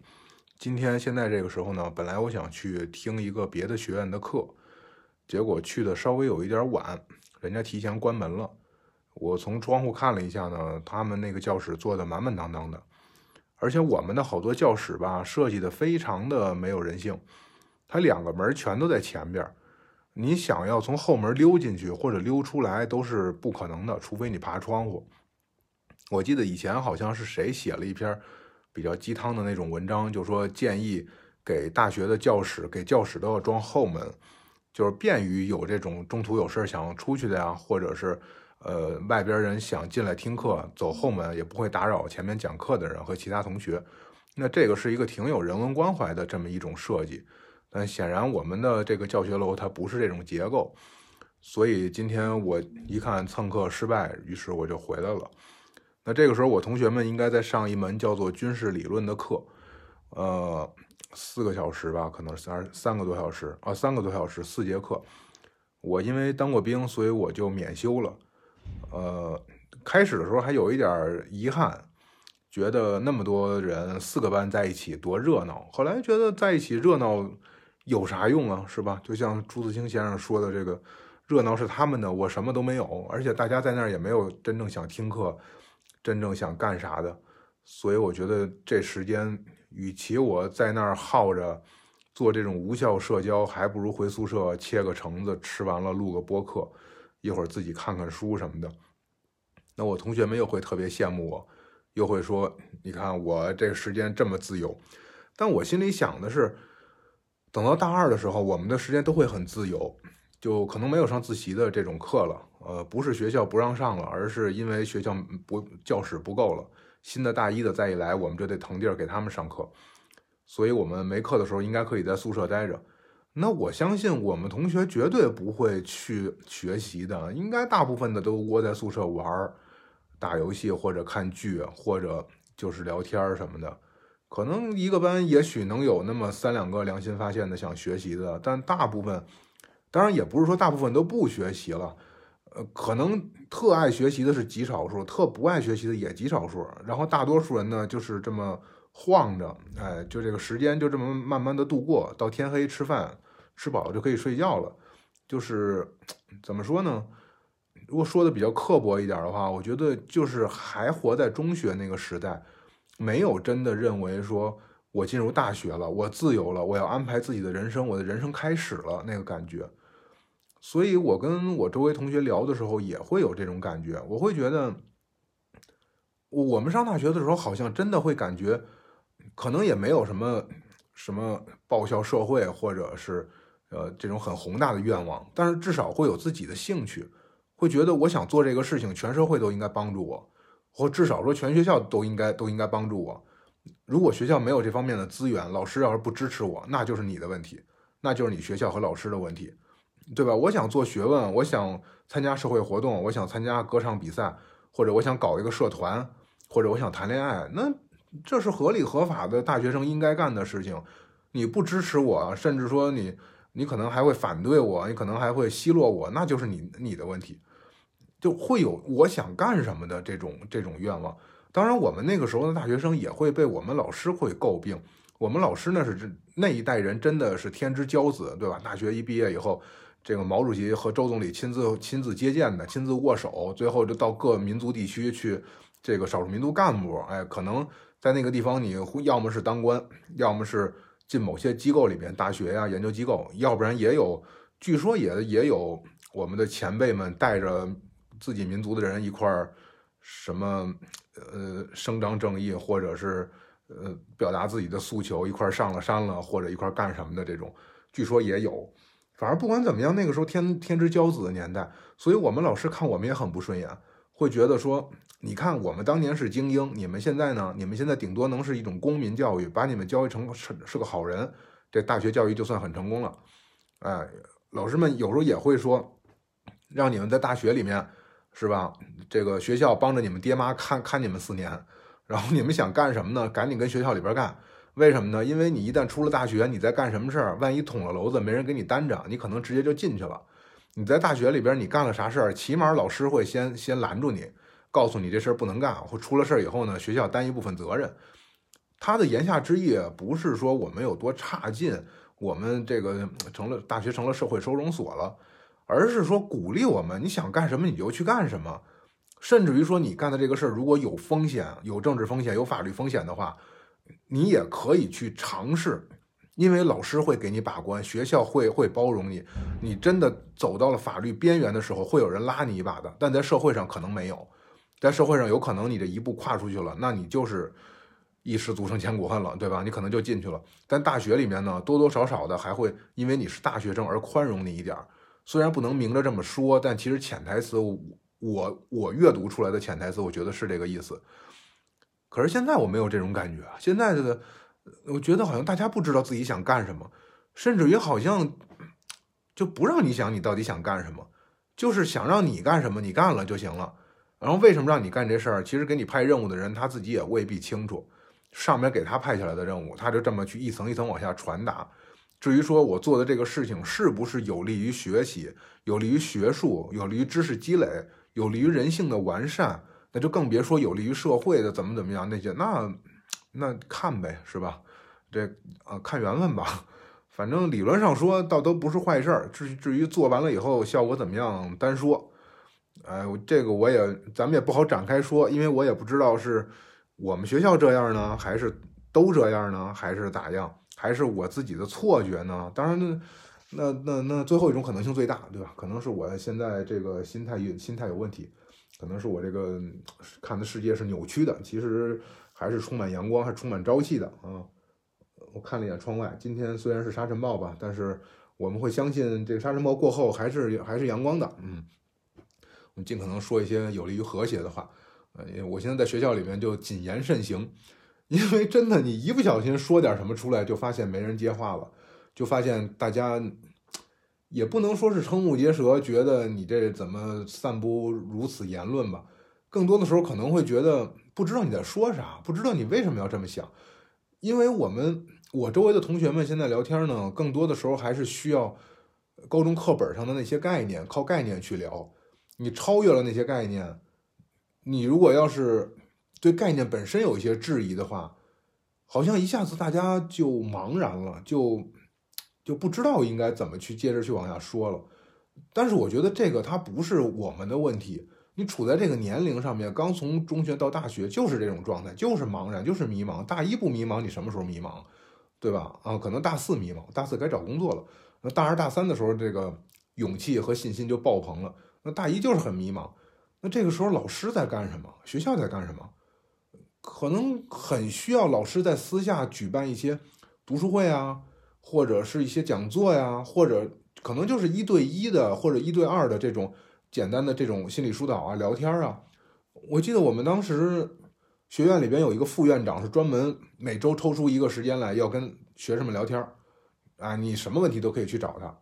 今天现在这个时候呢，本来我想去听一个别的学院的课，结果去的稍微有一点晚。人家提前关门了，我从窗户看了一下呢，他们那个教室做的满满当当的，而且我们的好多教室吧，设计的非常的没有人性，它两个门全都在前边，你想要从后门溜进去或者溜出来都是不可能的，除非你爬窗户。我记得以前好像是谁写了一篇比较鸡汤的那种文章，就说建议给大学的教室给教室都要装后门。就是便于有这种中途有事想出去的呀，或者是，呃，外边人想进来听课，走后门也不会打扰前面讲课的人和其他同学。那这个是一个挺有人文关怀的这么一种设计。但显然我们的这个教学楼它不是这种结构，所以今天我一看蹭课失败，于是我就回来了。那这个时候我同学们应该在上一门叫做军事理论的课，呃。四个小时吧，可能三三个多小时啊，三个多小时，四节课。我因为当过兵，所以我就免修了。呃，开始的时候还有一点遗憾，觉得那么多人四个班在一起多热闹。后来觉得在一起热闹有啥用啊，是吧？就像朱自清先生说的，这个热闹是他们的，我什么都没有，而且大家在那儿也没有真正想听课，真正想干啥的。所以我觉得这时间。与其我在那儿耗着做这种无效社交，还不如回宿舍切个橙子，吃完了录个播客，一会儿自己看看书什么的。那我同学们又会特别羡慕我，又会说：“你看我这个时间这么自由。”但我心里想的是，等到大二的时候，我们的时间都会很自由，就可能没有上自习的这种课了。呃，不是学校不让上了，而是因为学校不教室不够了。新的大一的再一来，我们就得腾地儿给他们上课，所以我们没课的时候应该可以在宿舍待着。那我相信我们同学绝对不会去学习的，应该大部分的都窝在宿舍玩儿、打游戏或者看剧，或者就是聊天什么的。可能一个班也许能有那么三两个良心发现的想学习的，但大部分，当然也不是说大部分都不学习了。呃，可能特爱学习的是极少数，特不爱学习的也极少数。然后大多数人呢，就是这么晃着，哎，就这个时间就这么慢慢的度过，到天黑吃饭，吃饱就可以睡觉了。就是怎么说呢？如果说的比较刻薄一点的话，我觉得就是还活在中学那个时代，没有真的认为说我进入大学了，我自由了，我要安排自己的人生，我的人生开始了那个感觉。所以，我跟我周围同学聊的时候，也会有这种感觉。我会觉得，我们上大学的时候，好像真的会感觉，可能也没有什么什么报效社会，或者是呃这种很宏大的愿望，但是至少会有自己的兴趣，会觉得我想做这个事情，全社会都应该帮助我，或至少说全学校都应该都应该帮助我。如果学校没有这方面的资源，老师要是不支持我，那就是你的问题，那就是你学校和老师的问题。对吧？我想做学问，我想参加社会活动，我想参加歌唱比赛，或者我想搞一个社团，或者我想谈恋爱，那这是合理合法的大学生应该干的事情。你不支持我，甚至说你，你可能还会反对我，你可能还会奚落我，那就是你你的问题，就会有我想干什么的这种这种愿望。当然，我们那个时候的大学生也会被我们老师会诟病。我们老师那是那一代人真的是天之骄子，对吧？大学一毕业以后。这个毛主席和周总理亲自亲自接见的，亲自握手，最后就到各民族地区去，这个少数民族干部，哎，可能在那个地方，你要么是当官，要么是进某些机构里边，大学呀、研究机构，要不然也有，据说也也有我们的前辈们带着自己民族的人一块儿，什么呃伸张正义，或者是呃表达自己的诉求，一块儿上了山了，或者一块儿干什么的这种，据说也有。反正不管怎么样，那个时候天天之骄子的年代，所以我们老师看我们也很不顺眼，会觉得说。你看，我们当年是精英，你们现在呢？你们现在顶多能是一种公民教育，把你们教育成是是个好人，这大学教育就算很成功了。哎，老师们有时候也会说，让你们在大学里面，是吧？这个学校帮着你们爹妈看看你们四年，然后你们想干什么呢？赶紧跟学校里边干。为什么呢？因为你一旦出了大学，你在干什么事儿，万一捅了娄子，没人给你担着，你可能直接就进去了。你在大学里边，你干了啥事儿，起码老师会先 (laughs) 先拦住你。告诉你这事儿不能干，或出了事儿以后呢，学校担一部分责任。他的言下之意不是说我们有多差劲，我们这个成了大学成了社会收容所了，而是说鼓励我们，你想干什么你就去干什么。甚至于说你干的这个事儿如果有风险、有政治风险、有法律风险的话，你也可以去尝试，因为老师会给你把关，学校会会包容你。你真的走到了法律边缘的时候，会有人拉你一把的，但在社会上可能没有。在社会上，有可能你这一步跨出去了，那你就是一失足成千古恨了，对吧？你可能就进去了。但大学里面呢，多多少少的还会因为你是大学生而宽容你一点儿。虽然不能明着这么说，但其实潜台词，我我阅读出来的潜台词，我觉得是这个意思。可是现在我没有这种感觉啊，现在的我觉得好像大家不知道自己想干什么，甚至于好像就不让你想你到底想干什么，就是想让你干什么，你干了就行了。然后为什么让你干这事儿？其实给你派任务的人他自己也未必清楚，上面给他派下来的任务，他就这么去一层一层往下传达。至于说我做的这个事情是不是有利于学习、有利于学术、有利于知识积累、有利于人性的完善，那就更别说有利于社会的怎么怎么样那些。那那看呗，是吧？这啊看缘分吧。反正理论上说，倒都不是坏事儿。至至于做完了以后效果怎么样，单说。哎，这个我也，咱们也不好展开说，因为我也不知道是我们学校这样呢，还是都这样呢，还是咋样，还是我自己的错觉呢？当然那，那那那最后一种可能性最大，对吧？可能是我现在这个心态有心态有问题，可能是我这个看的世界是扭曲的，其实还是充满阳光，还充满朝气的啊！我看了一眼窗外，今天虽然是沙尘暴吧，但是我们会相信这个沙尘暴过后还是还是阳光的，嗯。我们尽可能说一些有利于和谐的话，呃，因为我现在在学校里面就谨言慎行，因为真的，你一不小心说点什么出来，就发现没人接话了，就发现大家也不能说是瞠目结舌，觉得你这怎么散布如此言论吧，更多的时候可能会觉得不知道你在说啥，不知道你为什么要这么想，因为我们我周围的同学们现在聊天呢，更多的时候还是需要高中课本上的那些概念，靠概念去聊。你超越了那些概念，你如果要是对概念本身有一些质疑的话，好像一下子大家就茫然了，就就不知道应该怎么去接着去往下说了。但是我觉得这个它不是我们的问题，你处在这个年龄上面，刚从中学到大学就是这种状态，就是茫然，就是迷茫。大一不迷茫，你什么时候迷茫，对吧？啊，可能大四迷茫，大四该找工作了。那大二大三的时候，这个勇气和信心就爆棚了。那大一就是很迷茫，那这个时候老师在干什么？学校在干什么？可能很需要老师在私下举办一些读书会啊，或者是一些讲座呀，或者可能就是一对一的或者一对二的这种简单的这种心理疏导啊、聊天啊。我记得我们当时学院里边有一个副院长，是专门每周抽出一个时间来要跟学生们聊天啊，你什么问题都可以去找他。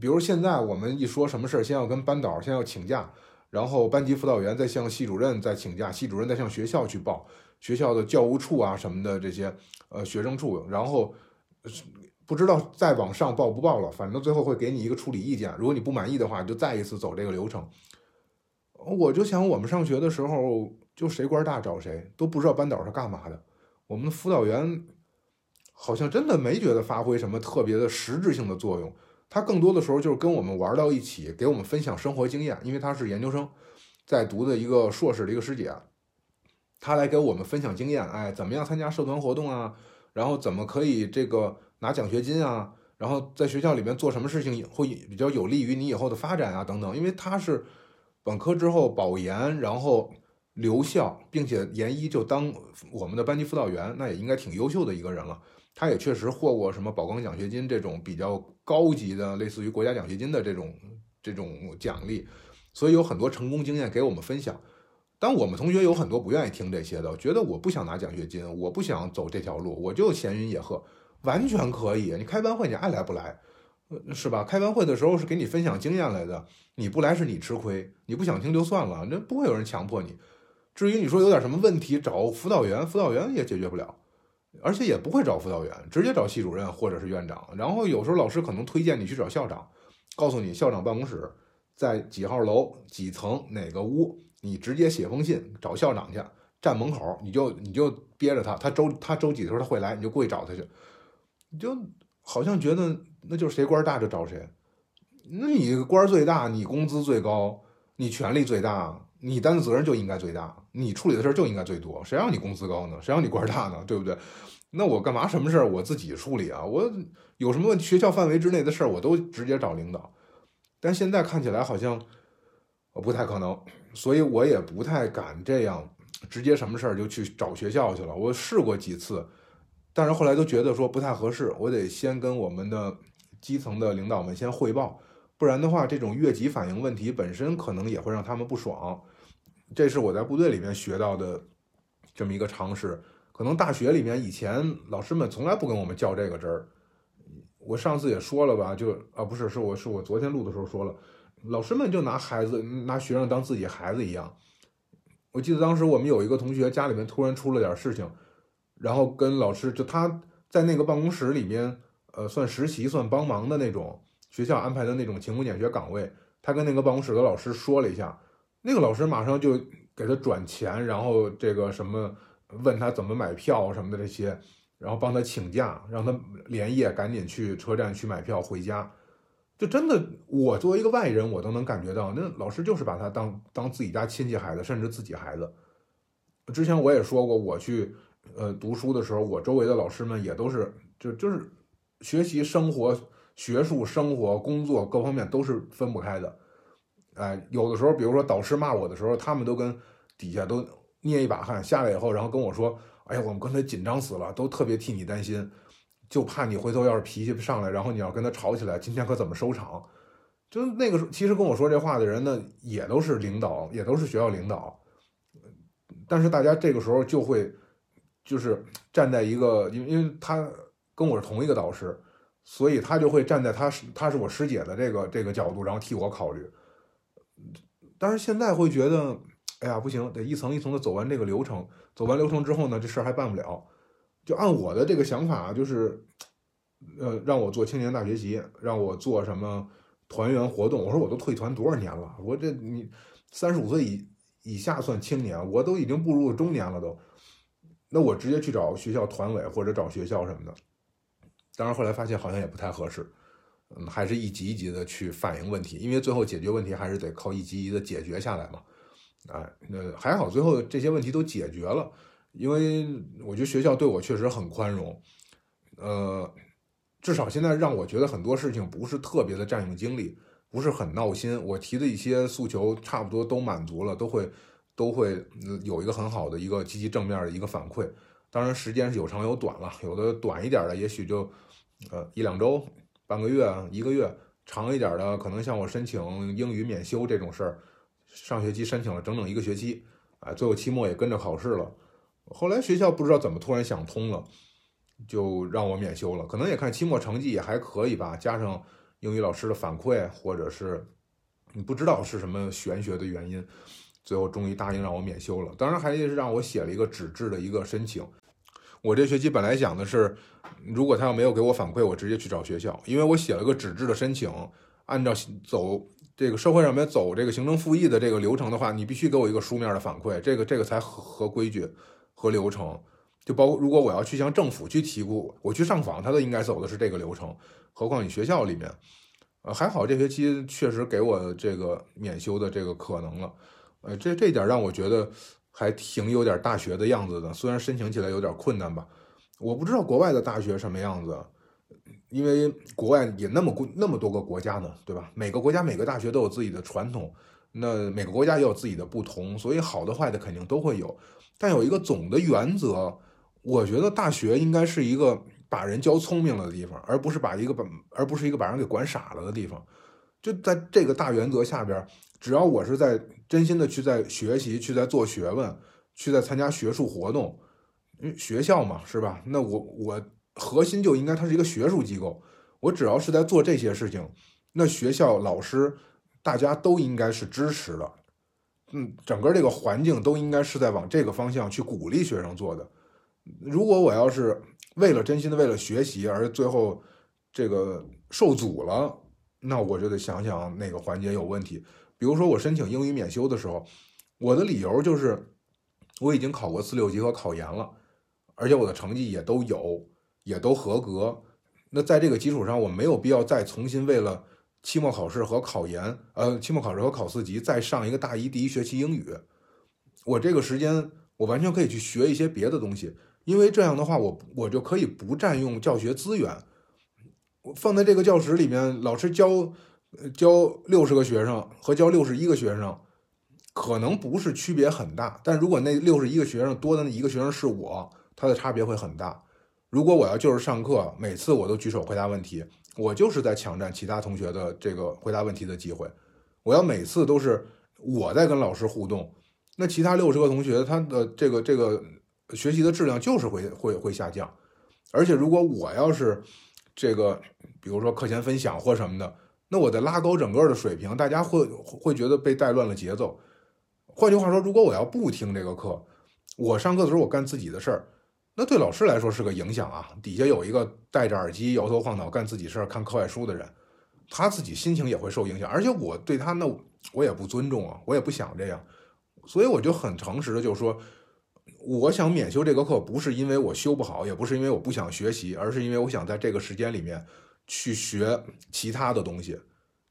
比如现在我们一说什么事儿，先要跟班导先要请假，然后班级辅导员再向系主任再请假，系主任再向学校去报，学校的教务处啊什么的这些呃学生处，然后不知道再往上报不报了，反正最后会给你一个处理意见。如果你不满意的话，就再一次走这个流程。我就想我们上学的时候，就谁官大找谁，都不知道班导是干嘛的。我们的辅导员好像真的没觉得发挥什么特别的实质性的作用。他更多的时候就是跟我们玩到一起，给我们分享生活经验。因为他是研究生，在读的一个硕士的一个师姐，他来给我们分享经验。哎，怎么样参加社团活动啊？然后怎么可以这个拿奖学金啊，然后在学校里面做什么事情会比较有利于你以后的发展啊等等。因为他是本科之后保研，然后留校，并且研一就当我们的班级辅导员，那也应该挺优秀的一个人了。他也确实获过什么宝钢奖学金这种比较高级的，类似于国家奖学金的这种这种奖励，所以有很多成功经验给我们分享。但我们同学有很多不愿意听这些的，觉得我不想拿奖学金，我不想走这条路，我就闲云野鹤，完全可以。你开班会，你爱来不来，是吧？开完会的时候是给你分享经验来的，你不来是你吃亏，你不想听就算了，那不会有人强迫你。至于你说有点什么问题，找辅导员，辅导员也解决不了，而且也不会找辅导员，直接找系主任或者是院长。然后有时候老师可能推荐你去找校长，告诉你校长办公室在几号楼几层哪个屋。你直接写封信找校长去，站门口你就你就憋着他，他周他周几的时候他会来，你就过去找他去，你就好像觉得那就是谁官大就找谁，那你官最大，你工资最高，你权力最大，你担的责任就应该最大，你处理的事就应该最多，谁让你工资高呢？谁让你官大呢？对不对？那我干嘛什么事儿我自己处理啊？我有什么问题，学校范围之内的事儿我都直接找领导，但现在看起来好像不太可能。所以我也不太敢这样，直接什么事儿就去找学校去了。我试过几次，但是后来都觉得说不太合适，我得先跟我们的基层的领导们先汇报，不然的话，这种越级反映问题本身可能也会让他们不爽。这是我在部队里面学到的这么一个常识。可能大学里面以前老师们从来不跟我们较这个真儿。我上次也说了吧，就啊不是，是我是我昨天录的时候说了。老师们就拿孩子、拿学生当自己孩子一样。我记得当时我们有一个同学家里面突然出了点事情，然后跟老师就他在那个办公室里面，呃，算实习、算帮忙的那种学校安排的那种勤工俭学岗位。他跟那个办公室的老师说了一下，那个老师马上就给他转钱，然后这个什么问他怎么买票什么的这些，然后帮他请假，让他连夜赶紧去车站去买票回家。就真的，我作为一个外人，我都能感觉到，那老师就是把他当当自己家亲戚孩子，甚至自己孩子。之前我也说过，我去呃读书的时候，我周围的老师们也都是，就就是学习、生活、学术、生活、工作各方面都是分不开的。哎，有的时候，比如说导师骂我的时候，他们都跟底下都捏一把汗，下来以后，然后跟我说：“哎呀，我们刚才紧张死了，都特别替你担心。”就怕你回头要是脾气上来，然后你要跟他吵起来，今天可怎么收场？就那个时候，其实跟我说这话的人呢，也都是领导，也都是学校领导。但是大家这个时候就会，就是站在一个，因为因为他跟我是同一个导师，所以他就会站在他是他是我师姐的这个这个角度，然后替我考虑。但是现在会觉得，哎呀，不行，得一层一层的走完这个流程，走完流程之后呢，这事儿还办不了。就按我的这个想法，就是，呃，让我做青年大学习，让我做什么团员活动。我说我都退团多少年了，我这你三十五岁以以下算青年，我都已经步入中年了都。那我直接去找学校团委或者找学校什么的。当然后来发现好像也不太合适，嗯，还是一级一级的去反映问题，因为最后解决问题还是得靠一级一级的解决下来嘛。哎，那还好，最后这些问题都解决了。因为我觉得学校对我确实很宽容，呃，至少现在让我觉得很多事情不是特别的占用精力，不是很闹心。我提的一些诉求差不多都满足了，都会都会有一个很好的一个积极正面的一个反馈。当然时间是有长有短了，有的短一点的也许就呃一两周、半个月、一个月，长一点的可能像我申请英语免修这种事儿，上学期申请了整整一个学期，啊，最后期末也跟着考试了。后来学校不知道怎么突然想通了，就让我免修了。可能也看期末成绩也还可以吧，加上英语老师的反馈，或者是你不知道是什么玄学的原因，最后终于答应让我免修了。当然还是让我写了一个纸质的一个申请。我这学期本来想的是，如果他要没有给我反馈，我直接去找学校，因为我写了个纸质的申请，按照走这个社会上面走这个行政复议的这个流程的话，你必须给我一个书面的反馈，这个这个才合合规矩。和流程，就包括如果我要去向政府去提过，我去上访，他都应该走的是这个流程。何况你学校里面，呃，还好这学期确实给我这个免修的这个可能了，呃，这这点让我觉得还挺有点大学的样子的。虽然申请起来有点困难吧，我不知道国外的大学什么样子，因为国外也那么国那么多个国家呢，对吧？每个国家每个大学都有自己的传统，那每个国家也有自己的不同，所以好的坏的肯定都会有。但有一个总的原则，我觉得大学应该是一个把人教聪明了的地方，而不是把一个把而不是一个把人给管傻了的地方。就在这个大原则下边，只要我是在真心的去在学习，去在做学问，去在参加学术活动。因为学校嘛，是吧？那我我核心就应该它是一个学术机构。我只要是在做这些事情，那学校老师大家都应该是支持的。嗯，整个这个环境都应该是在往这个方向去鼓励学生做的。如果我要是为了真心的为了学习而最后这个受阻了，那我就得想想哪个环节有问题。比如说我申请英语免修的时候，我的理由就是我已经考过四六级和考研了。而且我的成绩也都有，也都合格。那在这个基础上，我没有必要再重新为了期末考试和考研，呃，期末考试和考四级再上一个大一第一学期英语。我这个时间，我完全可以去学一些别的东西，因为这样的话，我我就可以不占用教学资源。我放在这个教室里面，老师教教六十个学生和教六十一个学生，可能不是区别很大。但如果那六十一个学生多的那一个学生是我。他的差别会很大。如果我要就是上课，每次我都举手回答问题，我就是在抢占其他同学的这个回答问题的机会。我要每次都是我在跟老师互动，那其他六十个同学他的这个这个学习的质量就是会会会下降。而且如果我要是这个，比如说课前分享或什么的，那我在拉高整个的水平，大家会会觉得被带乱了节奏。换句话说，如果我要不听这个课，我上课的时候我干自己的事儿。那对老师来说是个影响啊！底下有一个戴着耳机摇头晃脑干自己事儿、看课外书的人，他自己心情也会受影响。而且我对他那我也不尊重啊，我也不想这样，所以我就很诚实的就说，我想免修这个课，不是因为我修不好，也不是因为我不想学习，而是因为我想在这个时间里面去学其他的东西，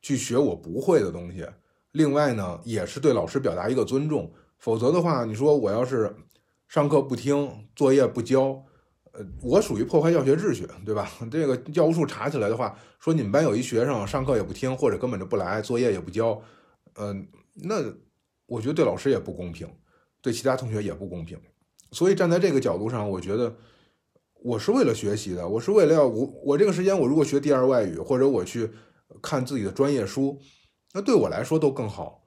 去学我不会的东西。另外呢，也是对老师表达一个尊重。否则的话，你说我要是。上课不听，作业不交，呃，我属于破坏教学秩序，对吧？(laughs) 这个教务处查起来的话，说你们班有一学生上课也不听，或者根本就不来，作业也不交，嗯，那我觉得对老师也不公平，对其他同学也不公平。所以站在这个角度上，我觉得我是为了学习的，我是为了要我我这个时间，我如果学第二外语，或者我去看自己的专业书，那对我来说都更好。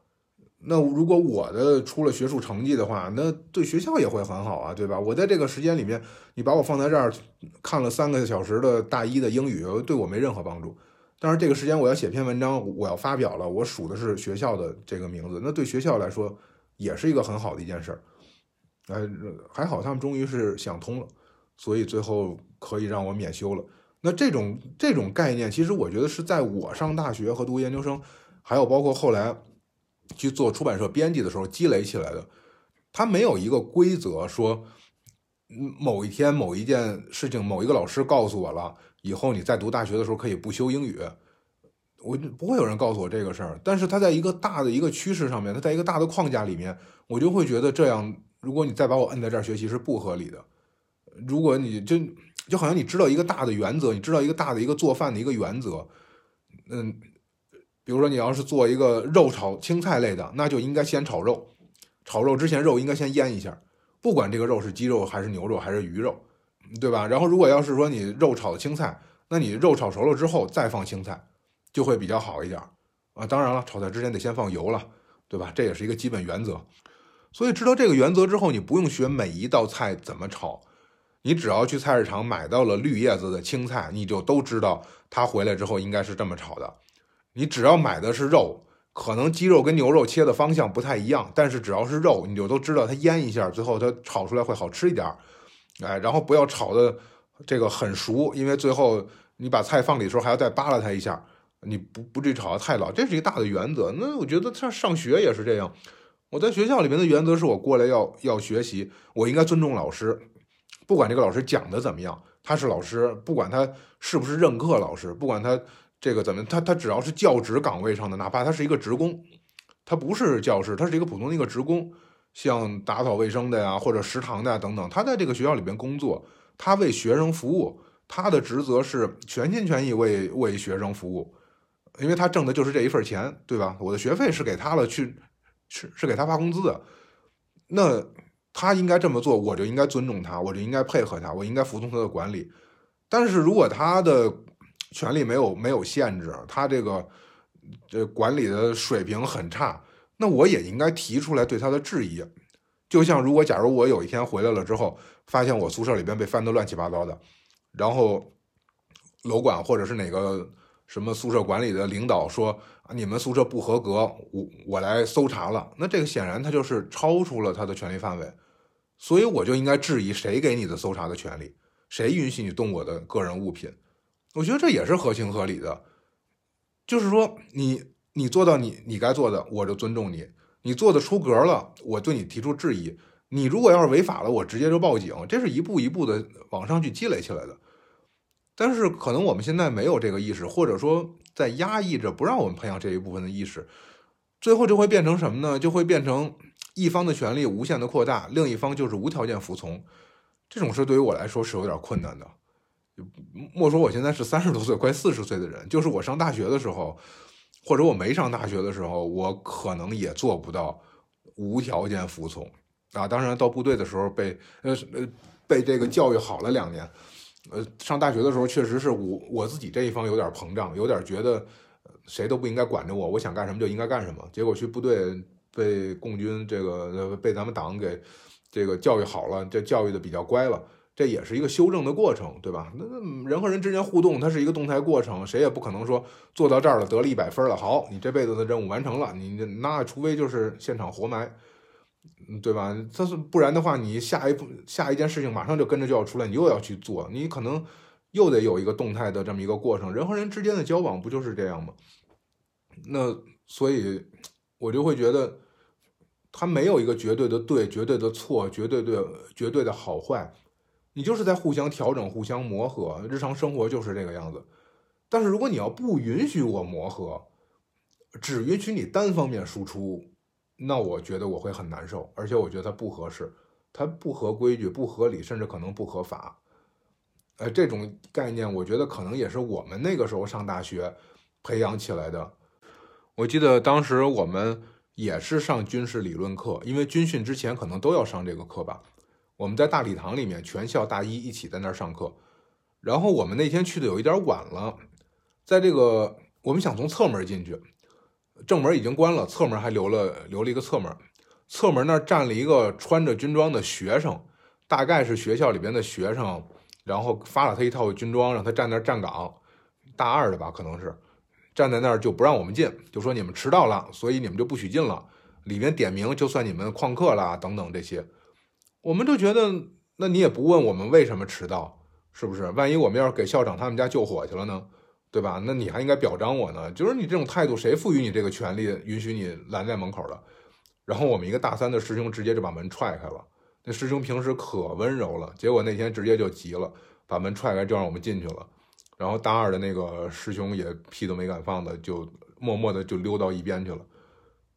那如果我的出了学术成绩的话，那对学校也会很好啊，对吧？我在这个时间里面，你把我放在这儿看了三个小时的大一的英语，对我没任何帮助。但是这个时间我要写篇文章，我要发表了，我数的是学校的这个名字，那对学校来说也是一个很好的一件事儿。哎，还好他们终于是想通了，所以最后可以让我免修了。那这种这种概念，其实我觉得是在我上大学和读研究生，还有包括后来。去做出版社编辑的时候积累起来的，他没有一个规则说，某一天某一件事情某一个老师告诉我了，以后你在读大学的时候可以不修英语，我不会有人告诉我这个事儿。但是他在一个大的一个趋势上面，他在一个大的框架里面，我就会觉得这样，如果你再把我摁在这儿学习是不合理的。如果你就就好像你知道一个大的原则，你知道一个大的一个做饭的一个原则，嗯。比如说，你要是做一个肉炒青菜类的，那就应该先炒肉。炒肉之前，肉应该先腌一下，不管这个肉是鸡肉还是牛肉还是鱼肉，对吧？然后，如果要是说你肉炒的青菜，那你肉炒熟了之后再放青菜，就会比较好一点啊。当然了，炒菜之前得先放油了，对吧？这也是一个基本原则。所以，知道这个原则之后，你不用学每一道菜怎么炒，你只要去菜市场买到了绿叶子的青菜，你就都知道它回来之后应该是这么炒的。你只要买的是肉，可能鸡肉跟牛肉切的方向不太一样，但是只要是肉，你就都知道它腌一下，最后它炒出来会好吃一点。哎，然后不要炒的这个很熟，因为最后你把菜放里的时候还要再扒拉它一下，你不不至于炒的太老，这是一个大的原则。那我觉得上上学也是这样，我在学校里面的原则是我过来要要学习，我应该尊重老师，不管这个老师讲的怎么样，他是老师，不管他是不是任课老师，不管他。这个怎么？他他只要是教职岗位上的，哪怕他是一个职工，他不是教师，他是一个普通的一个职工，像打扫卫生的呀，或者食堂的呀等等，他在这个学校里边工作，他为学生服务，他的职责是全心全意为为学生服务，因为他挣的就是这一份钱，对吧？我的学费是给他了，去是是给他发工资的，那他应该这么做，我就应该尊重他，我就应该配合他，我应该服从他的管理。但是如果他的权利没有没有限制，他这个这管理的水平很差，那我也应该提出来对他的质疑。就像如果假如我有一天回来了之后，发现我宿舍里边被翻得乱七八糟的，然后楼管或者是哪个什么宿舍管理的领导说你们宿舍不合格，我我来搜查了，那这个显然他就是超出了他的权利范围，所以我就应该质疑谁给你的搜查的权利，谁允许你动我的个人物品？我觉得这也是合情合理的，就是说你你做到你你该做的，我就尊重你。你做的出格了，我对你提出质疑。你如果要是违法了，我直接就报警。这是一步一步的往上去积累起来的。但是可能我们现在没有这个意识，或者说在压抑着，不让我们培养这一部分的意识。最后就会变成什么呢？就会变成一方的权利无限的扩大，另一方就是无条件服从。这种事对于我来说是有点困难的。莫说我现在是三十多岁，快四十岁的人，就是我上大学的时候。或者我没上大学的时候，我可能也做不到无条件服从啊。当然，到部队的时候被呃呃被这个教育好了两年，呃，上大学的时候确实是我我自己这一方有点膨胀，有点觉得谁都不应该管着我，我想干什么就应该干什么。结果去部队被共军这个被咱们党给这个教育好了，这教育的比较乖了。这也是一个修正的过程，对吧？那人和人之间互动，它是一个动态过程，谁也不可能说做到这儿了得了一百分了，好，你这辈子的任务完成了，你那除非就是现场活埋，对吧？他是不然的话，你下一步下一件事情马上就跟着就要出来，你又要去做，你可能又得有一个动态的这么一个过程。人和人之间的交往不就是这样吗？那所以，我就会觉得，他没有一个绝对的对、绝对的错、绝对的绝对的好坏。你就是在互相调整、互相磨合，日常生活就是这个样子。但是如果你要不允许我磨合，只允许你单方面输出，那我觉得我会很难受，而且我觉得它不合适，它不合规矩、不合理，甚至可能不合法。呃，这种概念，我觉得可能也是我们那个时候上大学培养起来的。我记得当时我们也是上军事理论课，因为军训之前可能都要上这个课吧。我们在大礼堂里面，全校大一一起在那儿上课。然后我们那天去的有一点晚了，在这个我们想从侧门进去，正门已经关了，侧门还留了留了一个侧门。侧门那儿站了一个穿着军装的学生，大概是学校里边的学生，然后发了他一套军装，让他站那儿站岗，大二的吧，可能是站在那儿就不让我们进，就说你们迟到了，所以你们就不许进了。里面点名，就算你们旷课啦，等等这些。我们就觉得，那你也不问我们为什么迟到，是不是？万一我们要是给校长他们家救火去了呢，对吧？那你还应该表彰我呢。就是你这种态度，谁赋予你这个权利，允许你拦在门口的？然后我们一个大三的师兄直接就把门踹开了。那师兄平时可温柔了，结果那天直接就急了，把门踹开就让我们进去了。然后大二的那个师兄也屁都没敢放的，就默默的就溜到一边去了。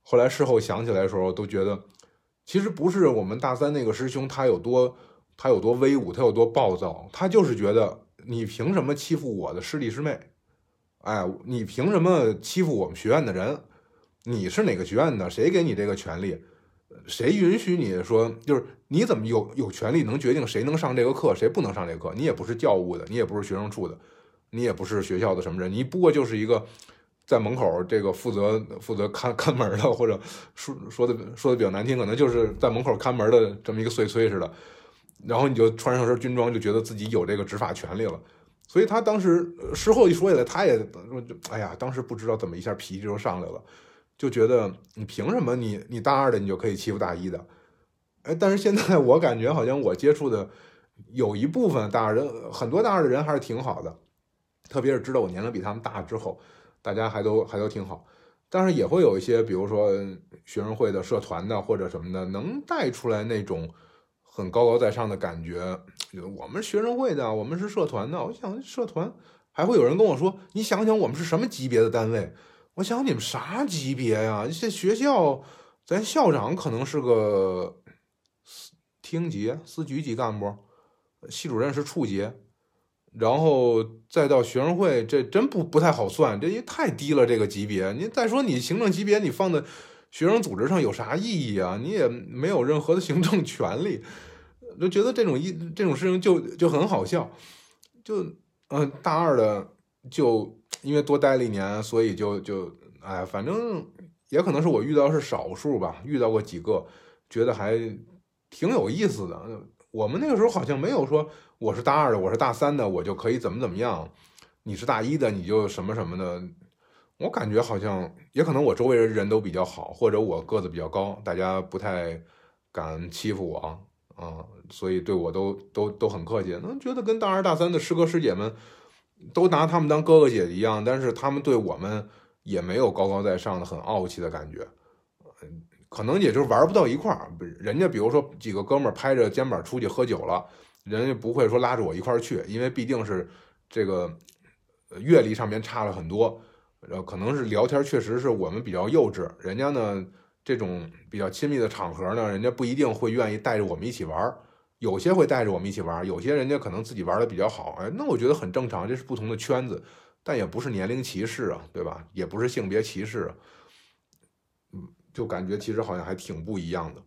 后来事后想起来的时候，都觉得。其实不是我们大三那个师兄，他有多他有多威武，他有多暴躁，他就是觉得你凭什么欺负我的师弟师妹？哎，你凭什么欺负我们学院的人？你是哪个学院的？谁给你这个权利？谁允许你说？就是你怎么有有权利能决定谁能上这个课，谁不能上这个课？你也不是教务的，你也不是学生处的，你也不是学校的什么人，你不过就是一个。在门口，这个负责负责看 (laughs) 看门的，或者说说的说的比较难听，可能就是在门口看门的这么一个碎催似的。然后你就穿上身军装，就觉得自己有这个执法权利了。所以他当时事后一说起来，他也说哎呀，当时不知道怎么一下脾气就上来了，就觉得你凭什么你你大二的你就可以欺负大一的？哎，但是现在我感觉好像我接触的有一部分大二人，很多大二的人还是挺好的，特别是知道我年龄比他们大之后。大家还都还都挺好，但是也会有一些，比如说学生会的、社团的或者什么的，能带出来那种很高高在上的感觉。我们学生会的，我们是社团的。我想社团还会有人跟我说：“你想想，我们是什么级别的单位？”我想你们啥级别呀？这学校咱校长可能是个厅级、司局级干部，系主任是处级，然后再到学生会，这真不不太好算，这也太低了这个级别。你再说你行政级别，你放在学生组织上有啥意义啊？你也没有任何的行政权利，就觉得这种一这种事情就就很好笑。就嗯，大二的就因为多待了一年，所以就就哎，反正也可能是我遇到是少数吧，遇到过几个觉得还挺有意思的。我们那个时候好像没有说我是大二的，我是大三的，我就可以怎么怎么样。你是大一的，你就什么什么的。我感觉好像也可能我周围人人都比较好，或者我个子比较高，大家不太敢欺负我啊，嗯所以对我都都都很客气。那觉得跟大二大三的师哥师姐们都拿他们当哥哥姐姐一样，但是他们对我们也没有高高在上的很傲气的感觉。嗯可能也就是玩不到一块儿，人家比如说几个哥们儿拍着肩膀出去喝酒了，人家不会说拉着我一块儿去，因为毕竟是这个阅历上面差了很多，呃，可能是聊天确实是我们比较幼稚，人家呢这种比较亲密的场合呢，人家不一定会愿意带着我们一起玩儿，有些会带着我们一起玩，有些人家可能自己玩的比较好，哎，那我觉得很正常，这是不同的圈子，但也不是年龄歧视啊，对吧？也不是性别歧视。就感觉其实好像还挺不一样的，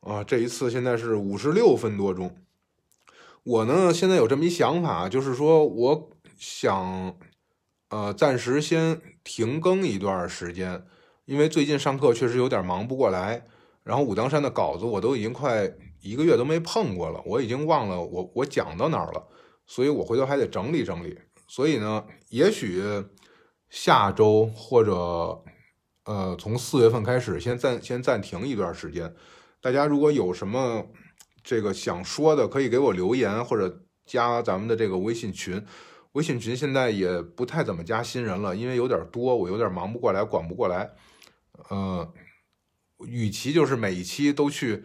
啊，这一次现在是五十六分多钟，我呢现在有这么一想法，就是说我想，呃，暂时先停更一段时间，因为最近上课确实有点忙不过来，然后武当山的稿子我都已经快一个月都没碰过了，我已经忘了我我讲到哪儿了，所以我回头还得整理整理，所以呢，也许下周或者。呃，从四月份开始，先暂先暂停一段时间。大家如果有什么这个想说的，可以给我留言或者加咱们的这个微信群。微信群现在也不太怎么加新人了，因为有点多，我有点忙不过来，管不过来。呃，与其就是每一期都去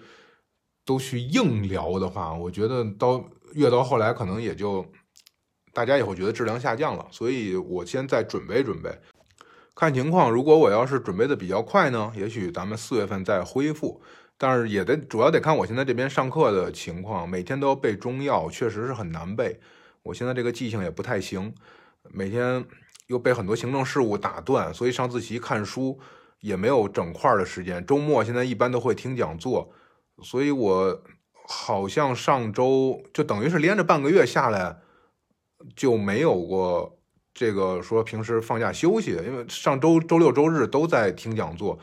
都去硬聊的话，我觉得到越到后来，可能也就大家也会觉得质量下降了。所以我先再准备准备。看情况，如果我要是准备的比较快呢，也许咱们四月份再恢复。但是也得主要得看我现在这边上课的情况，每天都要背中药，确实是很难背。我现在这个记性也不太行，每天又被很多行政事务打断，所以上自习看书也没有整块的时间。周末现在一般都会听讲座，所以我好像上周就等于是连着半个月下来就没有过。这个说平时放假休息，因为上周周六周日都在听讲座。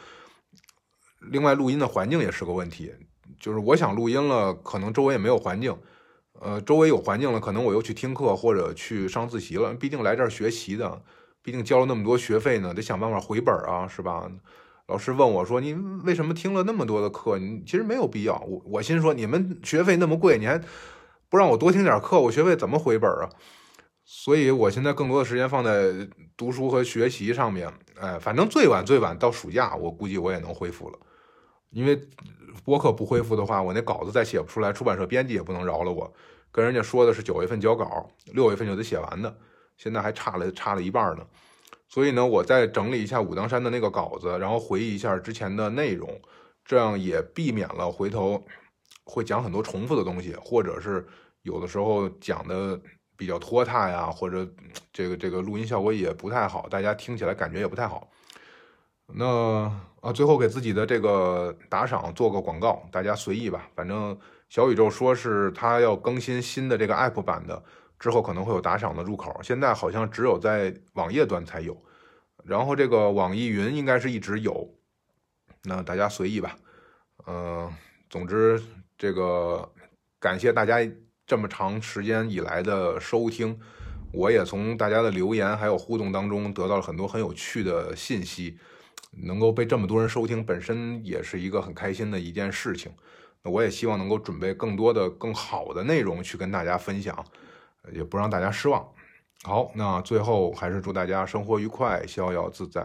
另外，录音的环境也是个问题，就是我想录音了，可能周围也没有环境。呃，周围有环境了，可能我又去听课或者去上自习了。毕竟来这儿学习的，毕竟交了那么多学费呢，得想办法回本啊，是吧？老师问我说：“你为什么听了那么多的课？你其实没有必要。”我我心说：“你们学费那么贵，你还不让我多听点课，我学费怎么回本啊？”所以，我现在更多的时间放在读书和学习上面。哎，反正最晚最晚到暑假，我估计我也能恢复了。因为播客不恢复的话，我那稿子再写不出来，出版社编辑也不能饶了我。跟人家说的是九月份交稿，六月份就得写完的，现在还差了差了一半呢。所以呢，我再整理一下武当山的那个稿子，然后回忆一下之前的内容，这样也避免了回头会讲很多重复的东西，或者是有的时候讲的。比较拖沓呀，或者这个这个录音效果也不太好，大家听起来感觉也不太好。那啊，最后给自己的这个打赏做个广告，大家随意吧。反正小宇宙说是他要更新新的这个 app 版的，之后可能会有打赏的入口。现在好像只有在网页端才有，然后这个网易云应该是一直有。那大家随意吧。嗯，总之这个感谢大家。这么长时间以来的收听，我也从大家的留言还有互动当中得到了很多很有趣的信息。能够被这么多人收听，本身也是一个很开心的一件事情。那我也希望能够准备更多的、更好的内容去跟大家分享，也不让大家失望。好，那最后还是祝大家生活愉快，逍遥自在。